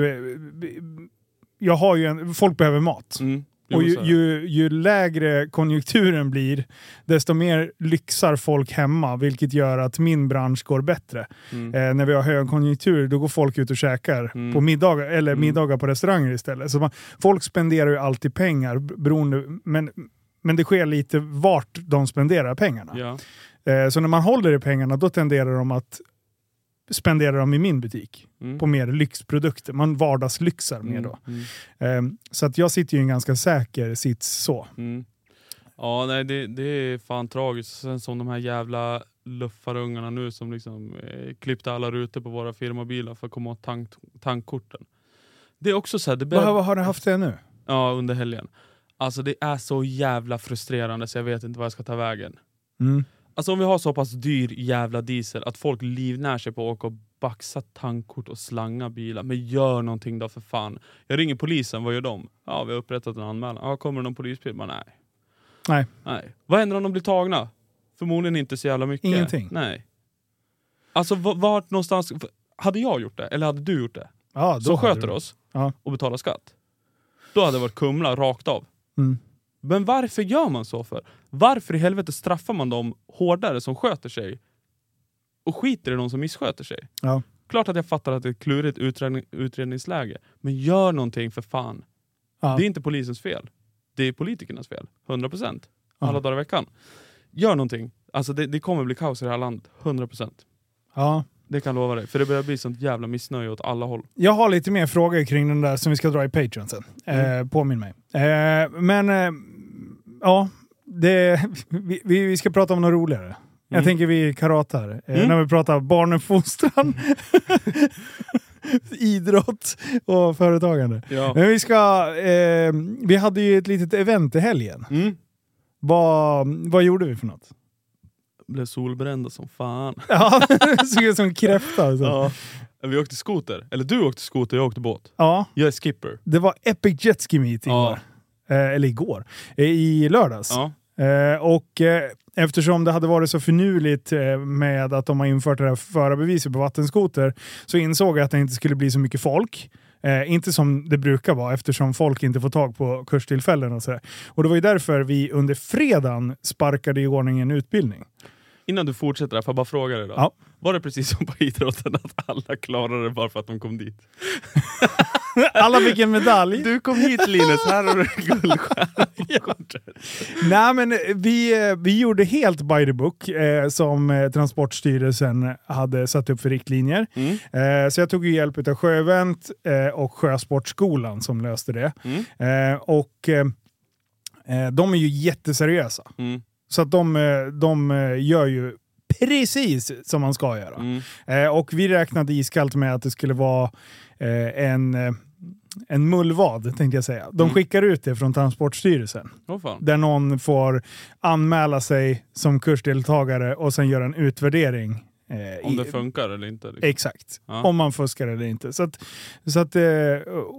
Jag har ju en, folk behöver mat. Mm. Och ju, ju, ju lägre konjunkturen blir, desto mer lyxar folk hemma, vilket gör att min bransch går bättre. Mm. Eh, när vi har högkonjunktur, då går folk ut och käkar Mm. på middagar, eller Mm. middagar på restauranger istället. Så man, folk spenderar ju alltid pengar, beroende, men, men det sker lite vart de spenderar pengarna. Ja. Eh, så när man håller i pengarna, då tenderar de att spendera dem i min butik. Mm. På mer lyxprodukter. Man vardagslyxar mer Mm. då. Mm. Eh, så att jag sitter ju i en ganska säker sits så. Mm. Ja, nej, det, det är fan tragiskt. Sen som de här jävla luffarungarna nu som liksom eh, klippte alla rutor på våra firmabilar för att komma åt tank, tankkorten. Det är också så här, det Vad, börjar, vad har du haft det nu? ja, under helgen. Alltså det är så jävla frustrerande så jag vet inte vad jag ska ta vägen. Mm. Alltså om vi har så pass dyr jävla diesel att folk livnär sig på att åka och baxa tankkort och slanga bilar. Men gör någonting då för fan. Jag ringer polisen, vad gör de? Ja, vi har upprättat en anmälan. Ja, kommer det någon polisbil? Bara, nej. Nej. nej. Vad händer om de blir tagna? Förmodligen inte så jävla mycket. Ingenting. Nej. Alltså vart någonstans... Hade jag gjort det? Eller hade du gjort det? Ja, då Som sköter du- oss Ja. och betalar skatt. Då hade det varit Kumla rakt av. Mm. Men varför gör man så för? Varför i helvete straffar man dem hårdare som sköter sig och skiter i de som missköter sig? Ja. Klart att jag fattar att det är ett klurigt utredning, utredningsläge, men gör någonting för fan. Ja. Det är inte polisens fel. Det är politikernas fel. 100%. Alla Ja. dagar i veckan. Gör någonting. Alltså det, det kommer bli kaos i det här landet. 100%. Ja. Det kan jag lova dig. För det börjar bli sånt jävla missnöje åt alla håll. Jag har lite mer frågor kring den där som vi ska dra i Patreon sen. Mm. Eh, påminn mig. Eh, men eh, ja, det, vi, vi ska prata om något roligare. Jag Mm. tänker vi karatar. Eh, Mm. När vi pratar barnuppfostran, idrott och företagande. Ja. Men vi ska... Eh, vi hade ju ett litet event i helgen. Mm. Vad, vad gjorde vi för något? Blev solbrända som fan. Ja, såg ut som kräfta. Alltså. Ja. Vi åkte skoter. Eller du åkte skoter, jag åkte båt. ja, Jag är skipper. det var Epic Jet Ski Meet Ja. Eh, eller igår. Eh, I lördags. Ja. Eh, och eftersom det hade varit så finurligt med att de har infört det här förarbeviset på vattenskoter så insåg jag att det inte skulle bli så mycket folk. Eh, inte som det brukar vara eftersom folk inte får tag på kurstillfällen och sådär. Och det var ju därför vi under fredagen sparkade i ordning en utbildning. Innan du fortsätter där, får jag bara fråga dig då. Ja. Var det precis som på idrotten att alla klarade det bara för att de kom dit? Alla fick en medalj. Du kom hit Linus, här har du guldstjärna på kortet. Nej, men vi, eh, vi gjorde helt by the book eh, som eh, Transportstyrelsen hade satt upp för riktlinjer. Mm. Eh, så jag tog hjälp av Sjöevent eh, och Sjösportskolan som löste det. Mm. Eh, och eh, eh, de är ju jätteseriösa. Mm. Så att de, eh, de eh, gör ju precis som man ska göra. Mm. Eh, och vi räknade iskallt med att det skulle vara eh, en, eh, en mullvad, tänkte jag säga. De Mm. skickar ut det från Transportstyrelsen. Fan. Där någon får anmäla sig som kursdeltagare och sen göra en utvärdering. eh, Om i- det funkar eller inte. Liksom. Exakt. Ja. Om man fuskar eller inte. Så att, så att, eh,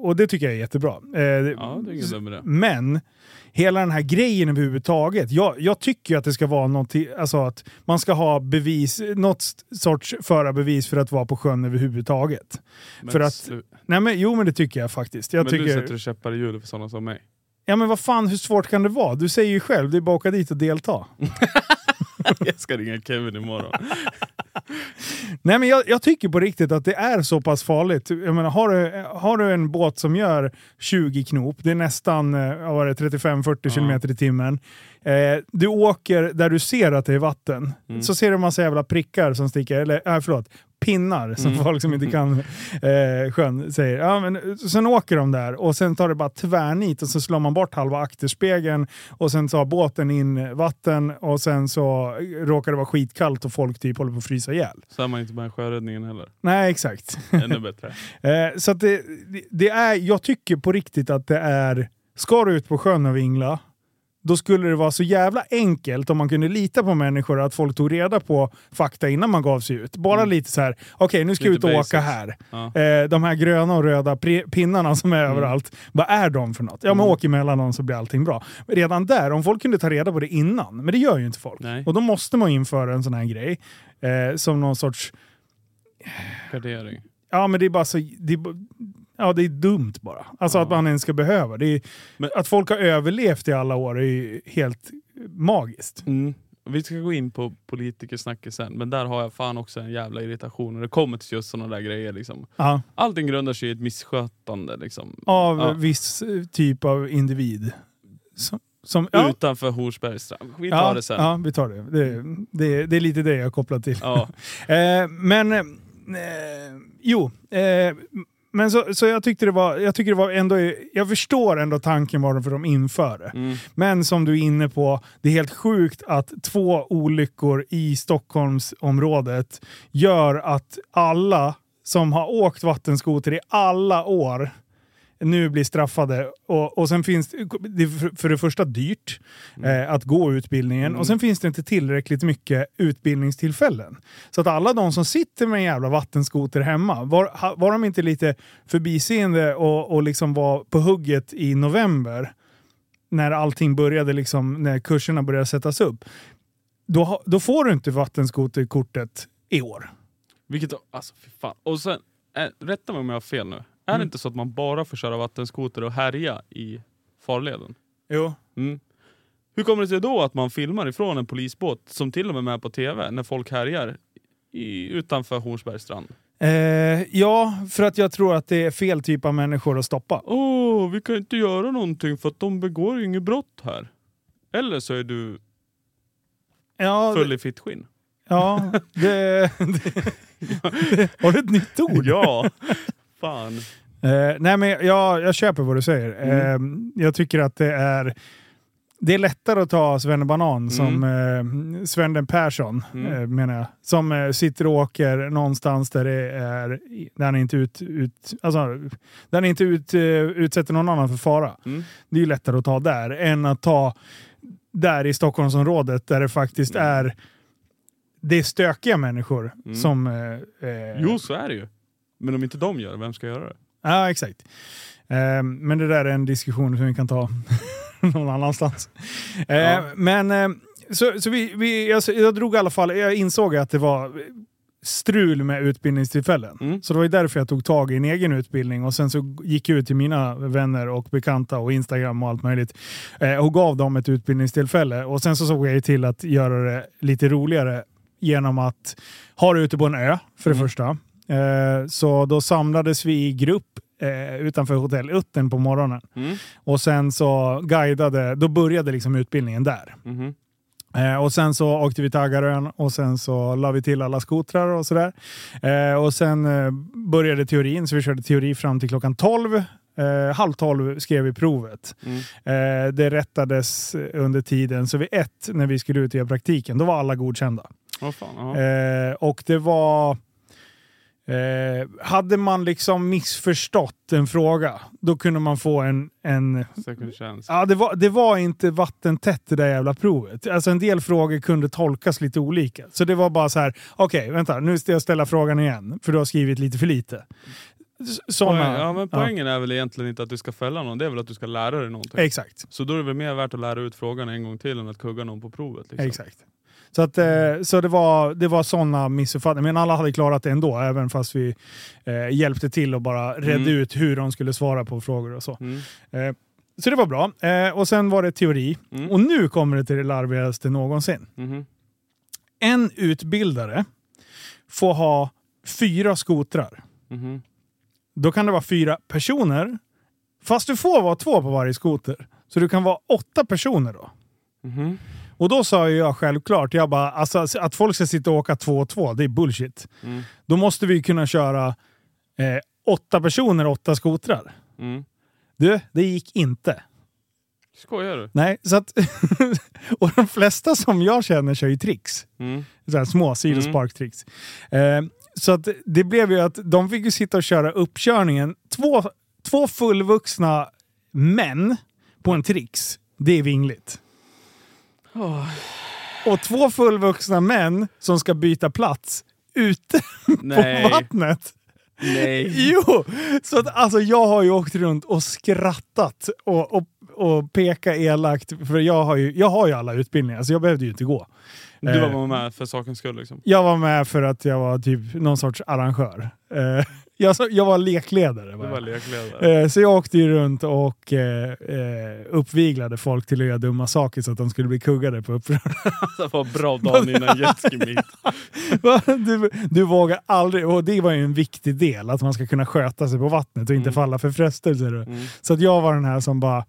och det tycker jag är jättebra. Eh, Ja, det är. Men hela den här grejen överhuvudtaget. Jag, jag tycker att det ska vara något, alltså att man ska ha bevis, något sorts förarbevis för att vara på sjön överhuvudtaget. Men för att- Nej men jo men det tycker jag faktiskt. Jag men du tycker, sätter käppar i hjulet för sådana som mig. ja men vad fan hur svårt kan det vara? Du säger ju själv, det är bara att åka dit och delta. jag ska ringa Kevin imorgon. Nej men jag, jag tycker på riktigt att det är så pass farligt. Jag menar, har, du, har du en båt som gör 20 knop, det är nästan eh, vad var det, 35-40 Ja. km i timmen. Eh, du åker där du ser att det är vatten, Mm. så ser du en massa jävla prickar som sticker, eller äh, förlåt, pinnar som Mm. folk som inte kan eh, sjön säger. Ja, men, sen åker de där och sen tar det bara tvärnit och så slår man bort halva akterspegeln och sen tar båten in vatten och sen så råkar det vara skitkallt och folk typ håller på att frysa ihjäl. Så är man inte med sjöräddningen heller. Nej, exakt. Ännu bättre. Eh, så det- det är, jag tycker på riktigt att det är, ska du ut på sjön och vingla, då skulle det vara så jävla enkelt om man kunde lita på människor att folk tog reda på fakta innan man gav sig ut. Bara Mm. lite så här, okej nu ska jag ut Lite och basics. åka här. Ja. Eh, de här gröna och röda pinnarna som är Mm. överallt, vad är de för något? Ja, men Mm. åk emellan dem så blir allting bra. Redan där, om folk kunde ta reda på det innan, men det gör ju inte folk. Nej. Och då måste man införa en sån här grej eh, som någon sorts Gardering. Ja, men det är bara så... Det är, ja, det är dumt bara. Alltså Ja. att man ens ska behöva. Det är, Men- att folk har överlevt i alla år är ju helt magiskt. Mm. Vi ska gå in på politikersnacket sen, men där har jag fan också en jävla irritation när det kommer till just sådana där grejer. Liksom. Ja, Allting grundar sig i ett misskötande. Liksom. av Ja. viss eh, typ av individ. Som, som, ja, Utanför Horsbergstrand. Vi tar ja, det sen. Ja, vi tar det. Det, det. det är lite det jag kopplar till. Eh, men, eh, jo. Eh, men så, så jag tyckte det var, jag tycker det var ändå, jag förstår ändå tanken varför de inför det. Mm. Men som du är inne på, det är helt sjukt att två olyckor i Stockholmsområdet gör att alla som har åkt vattenskoter i alla år nu blir straffade. Och, och sen finns det för, för det första dyrt eh, att gå utbildningen Mm. och sen finns det inte tillräckligt mycket utbildningstillfällen. Så att alla de som sitter med en jävla vattenskoter hemma, var, var de inte lite förbiseende och, och liksom var på hugget i november när allting började, liksom, när kurserna började sättas upp. Då, då får du inte vattenskoterkortet i år. Vilket, alltså fy fan. Och sen, äh, rätta mig om jag har fel nu. Är Mm. det inte så att man bara får köra vattenskoter och härja i farleden? Jo. Mm. Hur kommer det sig då att man filmar ifrån en polisbåt som till och med är med på TV när folk härjar i, utanför Hornsbergs strand? Eh, ja, för att jag tror att det är fel typ av människor att stoppa. Åh, vi kan inte göra någonting för att de begår ju inget brott här. Eller så är du Ja, full i fittskinn. ja det, det, Har du ett nytt ord? Ja, fan. Eh, nej men jag, jag köper vad du säger. Mm. Eh, jag tycker att det är det är lättare att ta Svennebanan som eh, Svenden Persson, Mm. eh, menar jag. Som eh, sitter och åker någonstans där det är, där han inte, ut, ut, alltså, där inte ut, eh, utsätter någon annan för fara. Mm. Det är ju lättare att ta där än att ta där i Stockholmsområdet där det faktiskt Mm. är det är stökiga människor Mm. som... Eh, eh, Jo, så är det ju. Men om inte de gör det, vem ska göra det? Ja, exakt. Eh, men det där är en diskussion som vi kan ta någon annanstans. Eh, Ja. Men eh, så, så vi, vi, jag, jag drog i alla fall, jag insåg att det var strul med utbildningstillfällen. Mm. Så det var därför jag tog tag i en egen utbildning och sen så gick jag ut till mina vänner och bekanta och Instagram och allt möjligt eh, och gav dem ett utbildningstillfälle. Och sen så såg jag till att göra det lite roligare genom att ha det ute på en ö för det Mm. första. Eh, så då samlades vi i grupp eh, utanför hotell Uttern på morgonen. Mm. Och sen så guidade, då började liksom utbildningen där. Mhm. Eh, och sen så åkte vi till Aggarön och sen så la vi till alla skotrar och sådär. Eh, och sen eh, började teorin, så vi körde teori fram till klockan 12. Eh, halv 12 skrev vi provet. Mm. Det rättades under tiden, så vid ett när vi skulle ut och göra praktiken, då var alla godkända. Vad fan, och det var... Eh, hade man liksom missförstått en fråga, då kunde man få en... en ja, det, var, det var inte vattentätt det där jävla provet. Alltså en del frågor kunde tolkas lite olika. Så det var bara så här, okej vänta, nu ska jag ställa frågan igen, för du har skrivit lite för lite. Såna, ja, men poängen är väl egentligen inte att du ska fälla någon, det är väl att du ska lära dig någonting. Exakt. Så då är det väl mer värt att lära ut frågan en gång till än att kugga någon på provet. Liksom. Exakt. Så, att, eh, så det var, det var sådana missuppfattningar. Men alla hade klarat det ändå, även fast vi eh, hjälpte till och bara redde Mm. ut hur de skulle svara på frågor och så. Mm. Eh, så det var bra. Och sen var det teori. Mm. Och nu kommer det till det larvigaste någonsin. Mhm. En utbildare får ha fyra skotrar. Mhm. Då kan det vara fyra personer. Fast du får vara två på varje skoter. Så du kan vara åtta personer då. Och då sa jag självklart, jag bara, alltså, att folk ska sitta och åka två och två, det är bullshit. Mm. Då måste vi kunna köra eh, åtta personer, åtta skotrar. Mm. Du, det gick inte. Skojar du? Nej, så att... och de flesta som jag känner kör ju tricks. Mm. Så här små sidosparktricks. Eh, så att det blev ju att de fick ju sitta och köra uppkörningen. Två, två fullvuxna män på en tricks. Det är vingligt. Åh. Och två fullvuxna män som ska byta plats ute Nej. på vattnet. Nej. Jo! Så att, alltså, jag har ju åkt runt och skrattat och, och, och pekat elakt. För jag har, ju, jag har ju alla utbildningar, så jag behövde ju inte gå. Du Eh, var med för sakens skull liksom? Jag var med för att jag var typ någon sorts arrangör. Jag, jag var lekledare. Du Var lekledare. Eh, Så jag åkte ju runt och eh, eh, uppviglade folk till att göra dumma saker så att de skulle bli kuggade på uppror. Det var bra dagen innan jetski du, du vågar aldrig, och det var ju en viktig del, att man ska kunna sköta sig på vattnet och inte Mm. falla för frestelser. Mm. Så att jag var den här som bara, "Wow,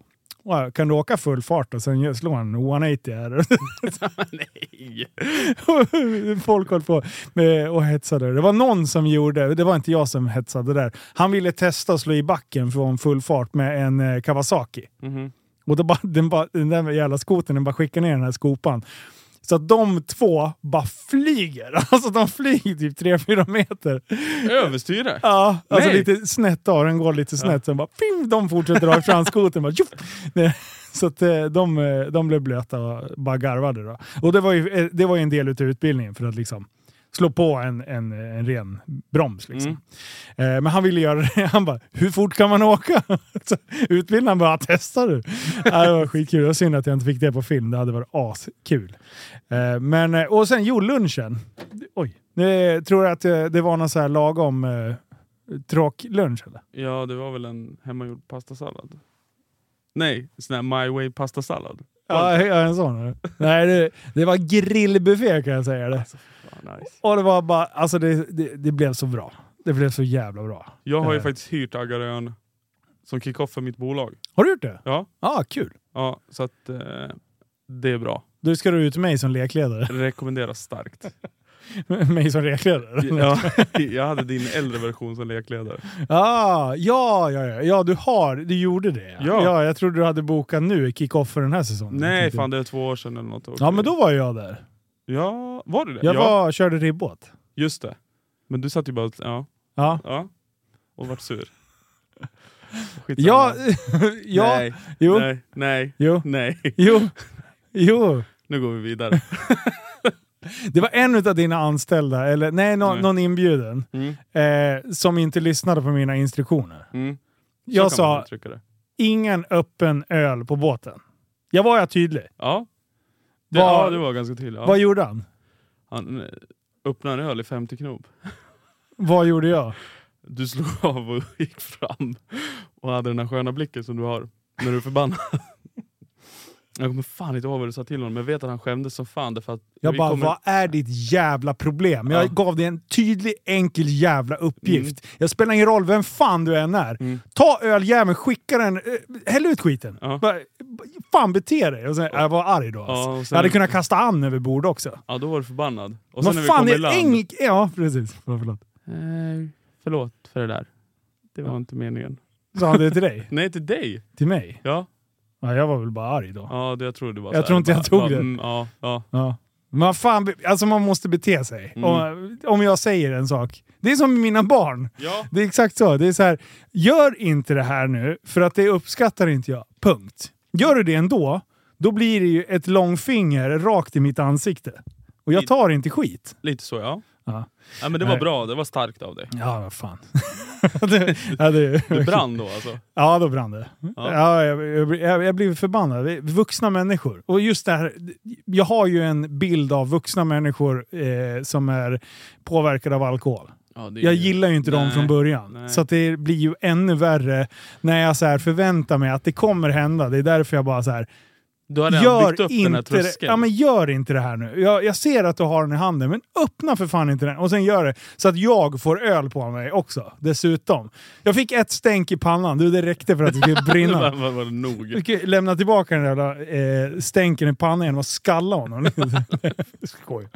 kan du åka full fart och sen slå en 180 här? Nej. Folk höll på med och hetsade. Det var någon som gjorde, det var inte jag som hetsade där. Han ville testa att slå i backen från full fart med en eh, Kawasaki. Mhm. Och då bara, den, bara, den där jävla skotern den bara skickade ner den här skopan Så att de två bara flyger. Alltså de flyger typ 3-4 meter. Överstyre? Ja, alltså Nej. lite snett av. Den går lite snett. Sen bara, ping, de fortsätter rakt fram. Bara! Nej, Så att eh, de, eh, de blev blöta och bara garvade. Då. Och det var, ju, eh, det var ju en del av utbildningen för att liksom slå på en, en, en ren broms. Liksom. Mm. Eh, Men han ville göra det. Han bara, hur fort kan man åka? Utbildaren bara, testar du? Det var skitkul. Det var synd att jag inte fick det på film. Det hade varit askul. Eh, Men, eh, och sen, jo, lunchen. Oj. Eh, tror att eh, det var någon så här lagom eh, tråklunch eller? Ja, det var väl en hemmagjord pastasallad. Nej, sån här My Way pastasallad. Ja, ja, en sån. Nej, det, det var grillbuffé kan jag säga det. Alltså, fan, nice. Och det var bara, alltså det, det, det blev så bra. Det blev så jävla bra. Jag har ju Eh. faktiskt hyrt Aggarön som kick-off för mitt bolag. Har du gjort det? Ja, Ja, kul. ja så att eh, det är bra. Då ska du ut mig som lekledare. Rekommenderas starkt. mig som lekledare? ja, jag hade din äldre version som lekledare. Ah, ja, ja, ja, ja, du har, du gjorde det. Ja. ja jag trodde du hade bokat nu, kick-off för den här säsongen. Nej, fan det är två år sedan eller något. Ja, men då var jag där. Ja, var du det? Jag ja, var, körde ribbåt. just det. Men du satt ju bara... Ja, Ja. ja. Och vart sur. Skitsamma. Ja, ja, Nej, jo, nej, nej, jo, nej. jo, jo. Nu går vi vidare. Det var en av dina anställda, eller nej, nå- Nej. någon inbjuden, Mm, eh, som inte lyssnade på mina instruktioner. mm. Jag sa, ingen öppen öl på båten. Jag var jag tydlig. Ja. Det, Vad- ja, det var ganska tydligt. Ja. Vad gjorde han? Han eh, öppnade en öl i 50 knop. Vad gjorde jag? Du slog av och gick fram och hade den här sköna blicken som du har när du är förbannad. Jag kommer fan inte ihåg vad du sa till honom, men jag vet att han skämdes som fan. Därför att Jag bara, kommer- vad är ditt jävla problem? Jag Ja. gav dig en tydlig, enkel jävla uppgift. Jag spelar ingen roll vem fan du än är. Mm. Ta öljäveln, skicka den, äh, häll ut skiten. Ja. Bara, fan bete dig. Och sen, jag var arg då. Alltså. Ja, sen- Jag hade kunnat kasta an över bord också. Ja, då var du förbannad. Och sen när Vad vi fan, kom i land. Ja, precis. Förlåt, förlåt. Eh, förlåt för det där. Det var inte meningen. Sa han det till dig? Nej, till dig. Till mig? Ja, Ja, jag var väl bara arg då. ja det jag tror du var Jag tror inte jag tog det. Mm, ja, ja. Ja. Men fan, alltså man måste bete sig. Mm. Om, om jag säger en sak. Det är som med mina barn. ja. Det är exakt så. Det är så här, gör inte det här nu, för att det uppskattar inte jag. Punkt. Gör du det ändå, då blir det ju ett långfinger rakt i mitt ansikte. Och jag tar inte skit. Lite så ja. Ja, ja men det var bra, det var starkt av dig. ja vad fan. det, ja, det, Du brann då alltså? Ja, då brann det. Ja. Ja. jag, jag, jag, jag blir förbannad. Vuxna människor. Och just det här, jag har ju en bild av vuxna människor eh, som är påverkade av alkohol. Ja, det är Jag gillar ju inte dem Nej, från början. nej. Så det blir ju ännu värre när jag så förväntar mig att det kommer hända. Det är därför jag bara så här, Du hade redan gör byggt upp den här inte, tröskeln. ja, men gör inte det här nu. Jag, jag ser att du har den i handen, men öppna för fan inte den. Och sen gör det så att jag får öl på mig också, dessutom. Jag fick ett stänk i pannan, du, det räckte för att det skulle brinna. var, var, var det nog. Du kan lämna tillbaka den där eh, stänken i pannan genom att skalla honom. Skoj.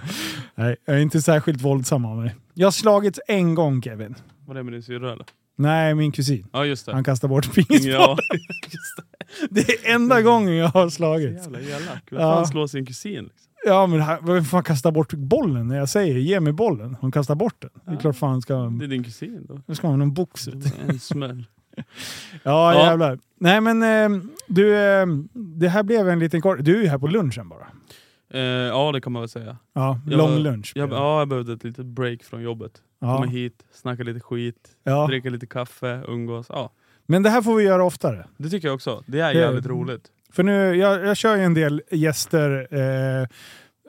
Nej, jag är inte särskilt våldsam av mig. Jag har slagits en gång Kevin. Var det med din syrra eller? Nej, min kusin. Ja just det. Han kastar bort pingisbollen. ja, det. Det är enda gången jag har slagits. Jävla elak. Vem Ja. fan slår sin kusin? Liksom? Ja, men vem fan kastar bort bollen när jag säger ge mig bollen? Han kastar bort den. Det är Ja. klart fan ska, Det är din kusin då. ska ha någon box ut. En smäll. Ja, Ja. jävlar. Nej men eh, du, eh, det här blev en liten kort... Du är ju här på lunchen bara. Eh, ja det kan man väl säga. Ja, Jag lång lunch. Jag, ja, jag behövde ett litet break från jobbet. Ja. Komma hit, snacka lite skit, ja. dricka lite kaffe, umgås. Ja, Men det här får vi göra oftare. det tycker jag också. Det är Det- jävligt roligt. För nu, jag, jag kör ju en del gäster, eh,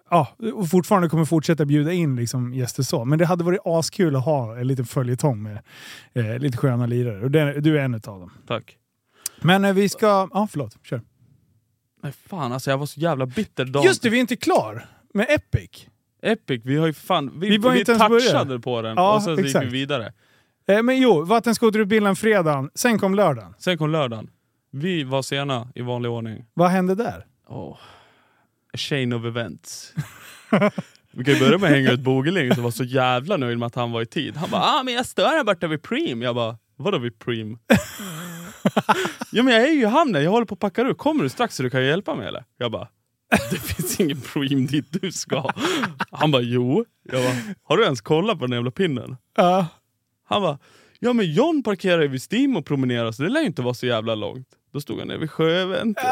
ja, och fortfarande kommer fortsätta bjuda in liksom gäster så. Men det hade varit askul att ha en liten följetong med eh, lite sköna lirare. Och det, du är en av dem. Tack. Men eh, vi ska... Ja, förlåt. Kör. Nej fan alltså jag var så jävla bitter dagen. Just det, vi är inte klar med Epic. Epic, vi har ju fan... Vi, Vi vi, touchade på den Ja, och sen så gick exakt. vi vidare. Eh, men jo, vattenskoterutbildningen fredagen, sen kom lördagen. Sen kom lördagen. Vi var sena i vanlig ordning. Vad hände där? Oh. A chain of events. Vi kan ju börja med att hänga ut Bogeling som var så jävla nöjd med att han var i tid. Han bara ah, men jag stör här borta vid Preem. Jag bara vadå vid Preem? ja men jag är ju i hamnen, jag håller på att packa ur. Kommer du strax så du kan hjälpa mig eller? Jag bara det finns ingen Preem dit du ska. Han bara, jo. Jag bara, har du ens kollat på den jävla pinnen? Ja. Han bara, ja men John parkerar ju vid Stim och promenerar så det lär ju inte vara så jävla långt. Då stod han nere vid Sjövent.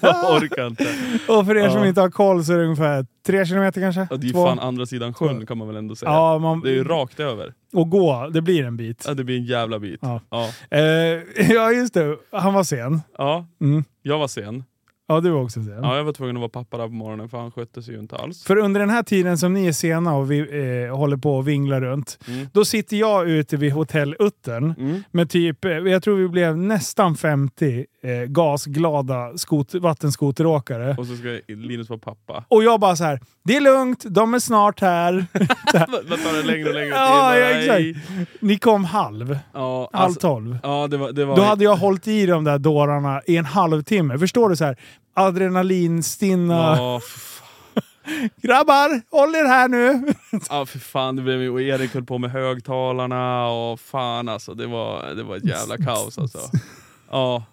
jag orkar inte. Och för er som Ja. inte har koll så är det ungefär tre kilometer kanske? Och det är ju fan andra sidan sjön kan man väl ändå säga. Ja, man, Det är ju rakt över. och gå, det blir en bit. Ja, det blir en jävla bit. Ja. Ja. Eh, ja, just det. Han var sen. ja, Mm. jag var sen. Ja, du var också sen. Ja, jag var tvungen att vara pappa där på morgonen för han skötte sig ju inte alls. För under den här tiden som ni är sena och vi eh, håller på och vinglar runt, Mm. då sitter jag ute vid hotell Uttern Mm. med typ, eh, jag tror vi blev nästan 50 eh, gasglada skot- vattenskoteråkare. Och så ska Linus vara pappa. Och jag bara så här, det är lugnt, de är snart här. Vad tar det längre och längre Ja, tid? ja, Nej. exakt. Ni kom halv, Ja, halv alltså, tolv. ja det var... Det var Då hade jag hållit i de där dårarna i en halvtimme. Förstår du? så här Adrenalinstinna. Ja, Grabbar, håll er här nu! ja för fan, det blev, och Erik höll på med högtalarna och fan alltså, det var, det var ett jävla kaos alltså. Ja.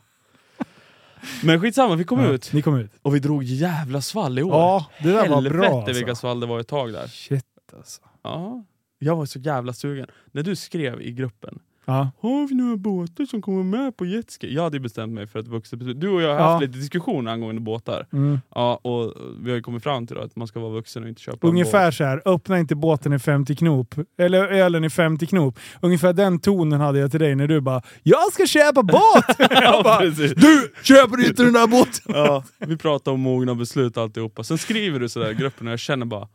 Men skitsamma, vi kom Ja, ut. Ni kom ut. Och vi drog jävla svall i år. Ja, det där var Helvete bra alltså. vilka svall det var ett tag där. Shit alltså. Ja. Jag var så jävla sugen. När du skrev i gruppen, Ja. har vi några båtar som kommer med på jetski? Jag hade bestämt mig för ett vuxet beslut. Du och jag har Ja. haft lite diskussion angående båtar. Mm. Ja, och vi har ju kommit fram till att man ska vara vuxen och inte köpa en Ungefär så här, öppna inte båten i 50 knop. Eller ölen i 50 knop. Ungefär den tonen hade jag till dig när du bara “Jag ska köpa båt!” båt. Jag ja, bara. “Du, köper inte den där båten!” Ja, vi pratar om mogna beslut alltihopa. Sen skriver du sådär i gruppen och jag känner bara,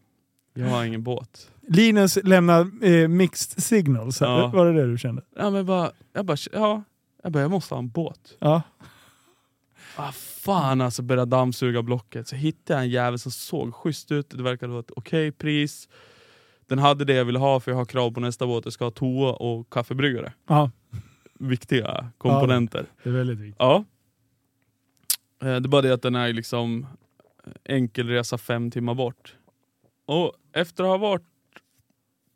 jag har ingen båt. Linus lämnar eh, mixed signals. Ja. Var det det du kände? Ja, men bara, jag bara, ja, jag bara, jag måste ha en båt. Ja. Ah, fan alltså, började dammsuga blocket. Så hittade jag en jävel som såg schysst ut, det verkade vara ett okej pris. Den hade det jag ville ha för jag har krav på nästa båt, jag ska ha toa och kaffebryggare. ja, Viktiga komponenter. det är väldigt viktigt. Ja. Eh, Det är bara det att den är liksom enkel resa fem timmar bort. Och efter att ha varit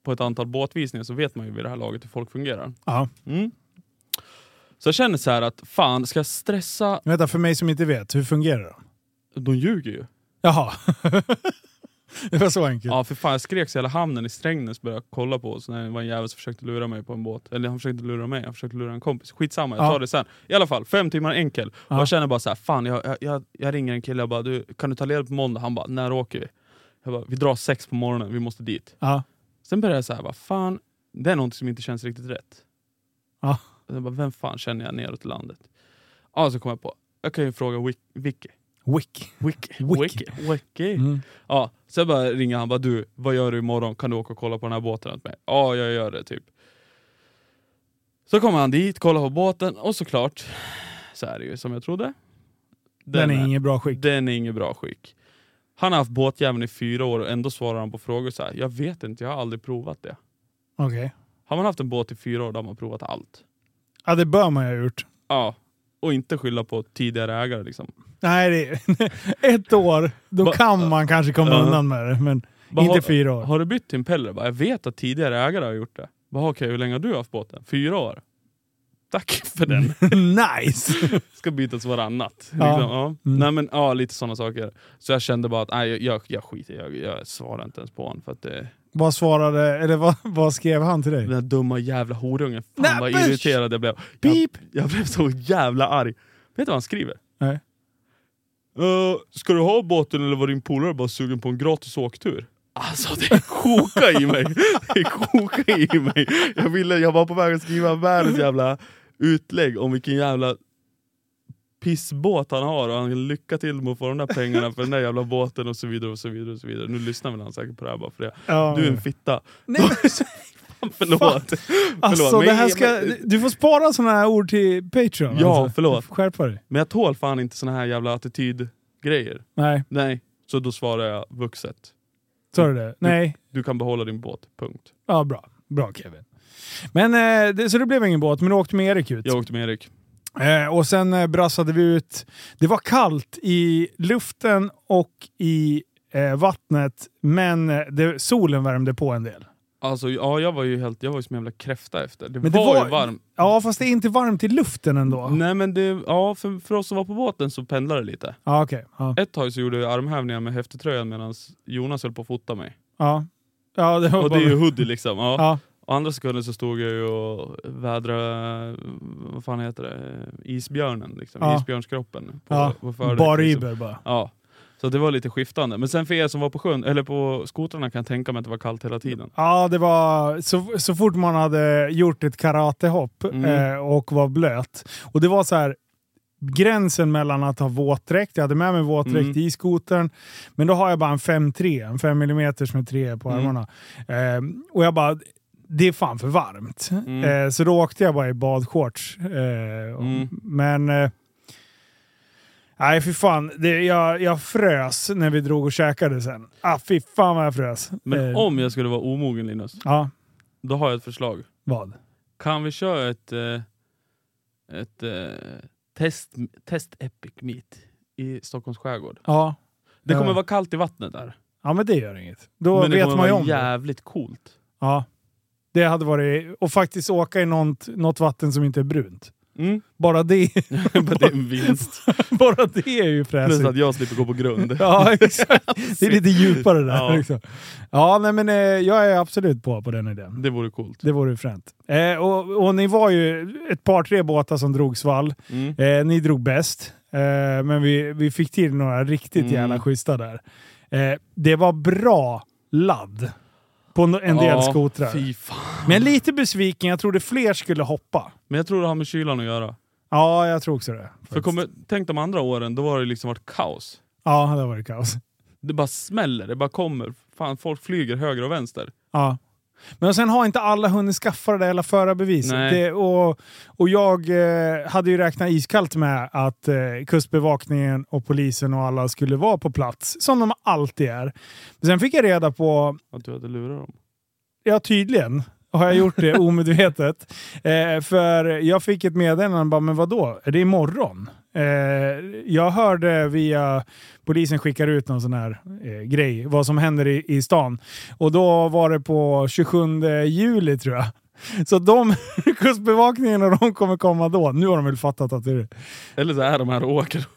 på ett antal båtvisningar så vet man ju vid det här laget hur folk fungerar. Ja. Mm. Så jag känner så här att fan, ska jag stressa? Vänta, för mig som inte vet, hur fungerar det? De ljuger ju. Jaha. det var så enkelt. Ja för fan, jag skrek så hela hamnen i Strängnäs började kolla på oss när det var en jävel som försökte lura mig på en båt. Eller han försökte lura mig, han försökte lura en kompis. Skitsamma, jag Ja. tar det sen. I alla fall, fem timmar enkel. Och Ja. jag känner bara så här, fan jag, jag- jag, jag ringer en kille och bara du, kan du ta ledigt på måndag? Han bara, när åker vi? Jag bara, vi drar sex på morgonen, vi måste dit. Ja. Sen började jag så här, bara, fan, det är något som inte känns riktigt rätt. Ja. Och bara, vem fan känner jag neråt i landet? Ja, så kom jag på, jag kan ju fråga Wick- Vicky. Wick. Wiki. Wiki. Wiki. Mm. Ja, sen bara ringer han bara du, vad gör du imorgon? Kan du åka och kolla på den här båten åt mig? Ja, jag gör det typ. Så kommer han dit, kollar på båten och såklart, så är det ju som jag trodde. Den, är inget bra skick. Den är inget bra skick. Han har haft båtjäveln i fyra år och ändå svarar han på frågor så här. jag vet inte, jag har aldrig provat det. Okej. Har man haft en båt i fyra år då har man provat allt. Ja, det bör man ju ha gjort. Ja, och inte skylla på tidigare ägare liksom. Nej, det ett år, då Va- kan man kanske komma Ja. undan med det. Men Bara, inte har, fyra år. Har du bytt till en Peller? Bara, Jag vet att tidigare ägare har gjort det. Bara, okej, hur länge har du haft båten? Fyra år? Tack för den. nice! Ska bytas varannat. Liksom, Ja. ja. Mm. Nej, men, ja, lite sådana saker. Så jag kände bara att nej, jag, jag, jag skiter jag, jag svarar inte ens på honom. För att det, vad svarade, eller vad, vad skrev han till dig? den där dumma jävla horungen, fan Nej, vad irriterad jag blev. Pip! Jag, jag blev så jävla arg. Vet du vad han skriver? Nej. Uh, ska du ha båten eller var din polare bara sugen på en gratis åktur? Alltså det kokade i mig. Det kokade i mig. Jag, ville, jag var på väg att skriva världens jävla utlägg om vilken jävla pissbåt han har och han lycka till med att få de där pengarna för den där jävla båten och så vidare och så vidare. Och så vidare. Nu lyssnar väl han säkert på det här bara för det. Ja, Du är en fitta. Nej, men, Förlåt. alltså, Förlåt, det men- här ska, men- du får spara sådana här ord till Patreon. Ja, alltså. förlåt. Skärpa dig. Men jag tål fan inte såna här jävla attitydgrejer. Nej, Nej, så då svarar jag vuxet. sa du det? Nej. Du kan behålla din båt, punkt. Ja, bra. Bra Kevin. Men, eh, det, så det blev ingen båt, men du åkte med Erik ut. Jag åkte med Erik. Eh, och sen eh, brassade vi ut. Det var kallt i luften och i eh, vattnet, men eh, det, solen värmde på en del. Alltså ja, jag var ju helt, jag var ju som en jävla kräfta efter. Det, Men det var, var- ju varmt. Ja, fast det är inte varmt i luften ändå. Nej men det, ja, för, för oss som var på båten så pendlade det lite. Ja, okej. Ja. Ett tag så gjorde jag armhävningar med häftetröjan medan Jonas höll på att fota mig. Ja. Ja, det var Och det är bara... ju hoodie liksom. Ja. Andra sekunder så stod jag ju och vädrade, vad fan heter det, isbjörnen liksom. Ja. Isbjörnskroppen. På, Ja. på fördäck, Bar liksom. Bara. Ja. Så det var lite skiftande. Men sen för er som var på sjön, eller på skotrarna kan jag tänka mig att det var kallt hela tiden. Ja, det var så, så fort man hade gjort ett karatehopp Mm. eh, och var blöt. Och det var så här gränsen mellan att ha våtdräkt, jag hade med mig våtdräkt Mm. i skotern, men då har jag bara en 5-3, en 5 mm med 3 på Mm. armarna. Eh, och jag bara, det är fan för varmt. Mm. Eh, så då åkte jag bara i badshorts. Eh, och- Mm. Men... Eh, nej, fy fan. Det, jag, jag frös när vi drog och käkade sen. Ah, fy fan vad jag frös. Men Eh, om jag skulle vara omogen Linus, Ja, då har jag ett förslag. vad? Kan vi köra ett, eh, ett eh, test, test Epic Meet i Stockholms skärgård? Ja. Det kommer vara kallt i vattnet där. Ja, men det gör inget. Då men det vet kommer man ju vara om det. jävligt coolt. Ja. Det hade varit... Och faktiskt åka i något, något vatten som inte är brunt. Mm. Bara det, Men det är en vinst. bara det är ju Plus fräsigt. att jag slipper gå på grund. Ja, exakt. Det är lite djupare där. Ja. Liksom. Ja, nej, men eh, jag är absolut på på den idén. Det vore coolt. Det vore fränt. Eh, och, och ni var ju ett par, tre båtar som drog svall. Mm. Eh, ni drog bäst, eh, men vi, vi fick till några riktigt Mm. jävla schyssta där. Eh, det var bra ladd på en del Ja, skotrar. Fy fan. Men lite besviken, jag trodde fler skulle hoppa. Men jag tror det har med kylan att göra. Ja, jag tror också det. För kommer, tänk de andra åren, då var det liksom varit kaos. Ja, det har varit kaos. Det bara smäller, det bara kommer. Fan, folk flyger höger och vänster. Ja. Men sen har inte alla hunnit skaffa det där jävla förarbeviset. Det, och, och jag eh, hade ju räknat iskallt med att eh, Kustbevakningen och polisen och alla skulle vara på plats, som de alltid är. Men sen fick jag reda på, Att du hade lurat dem. ja tydligen, har jag gjort det omedvetet. Eh, för jag fick ett meddelande, bara, men vadå, är det imorgon? Eh, jag hörde via polisen skickar ut någon sån här eh, grej, vad som händer i, i stan. Och då var det på 27 juli tror jag. Så de, Kustbevakningen och de kommer komma då. Nu har de väl fattat att det är Eller så är de här och åker.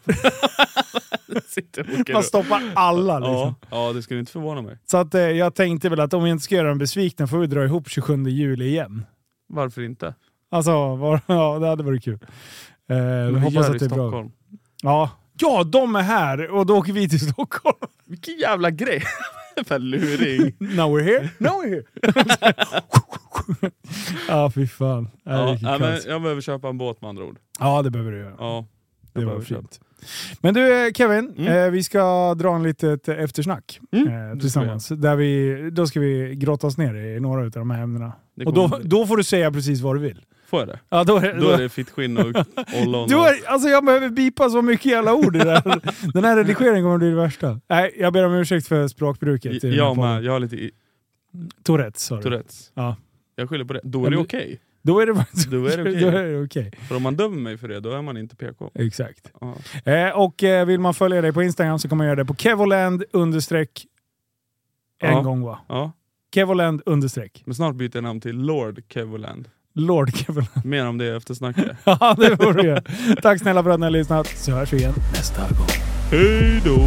Åker. Man stoppar alla liksom. ja, ja, det skulle inte förvåna mig. Så att, eh, jag tänkte väl att om vi inte ska göra dem besvikna får vi dra ihop 27 juli igen. Varför inte? Alltså, var, ja, det hade varit kul. Eh, Men vi hoppas gör att det är bra. Stockholm. Ja. ja, de är här och då åker vi till Stockholm. Vilken jävla grej! För luring. Now we're here, now we're here. ja, fy fan. Ja, Ja, men jag behöver köpa en båt med andra ord. ja, det behöver du göra. Ja, det var fint. Men du eh, Kevin, Mm. eh, vi ska dra en litet eftersnack Mm, eh, tillsammans. Där vi, då ska vi grotta oss ner i några av de här ämnena. Och då, då får du säga precis vad du vill. Får jag det? Ja, då är, Då är det fittskinn och ollon. Och- alltså jag behöver bipa så mycket jävla ord i det här. Den här redigeringen kommer bli det värsta. Nej, jag ber om ursäkt för språkbruket. i Jag med, jag har lite i- Tourettes sa du. Tourettes. Ja. Jag skyller på det. Då är det okej. Då är det, faktiskt- Då är det då är det okej. För om man dömer mig för det, då är man inte PK. Exakt. Eh, och eh, vill man följa dig på Instagram så kan man göra det på kevoland understreck en Ja. gång va? ja. Kevoland understreck. Men snart byter jag namn till Lord Kevoland. Lord Kevoland. Mer om det efter snacket. ja, det du göra. Tack snälla för att ni har lyssnat, så hörs vi igen nästa gång. Hej då!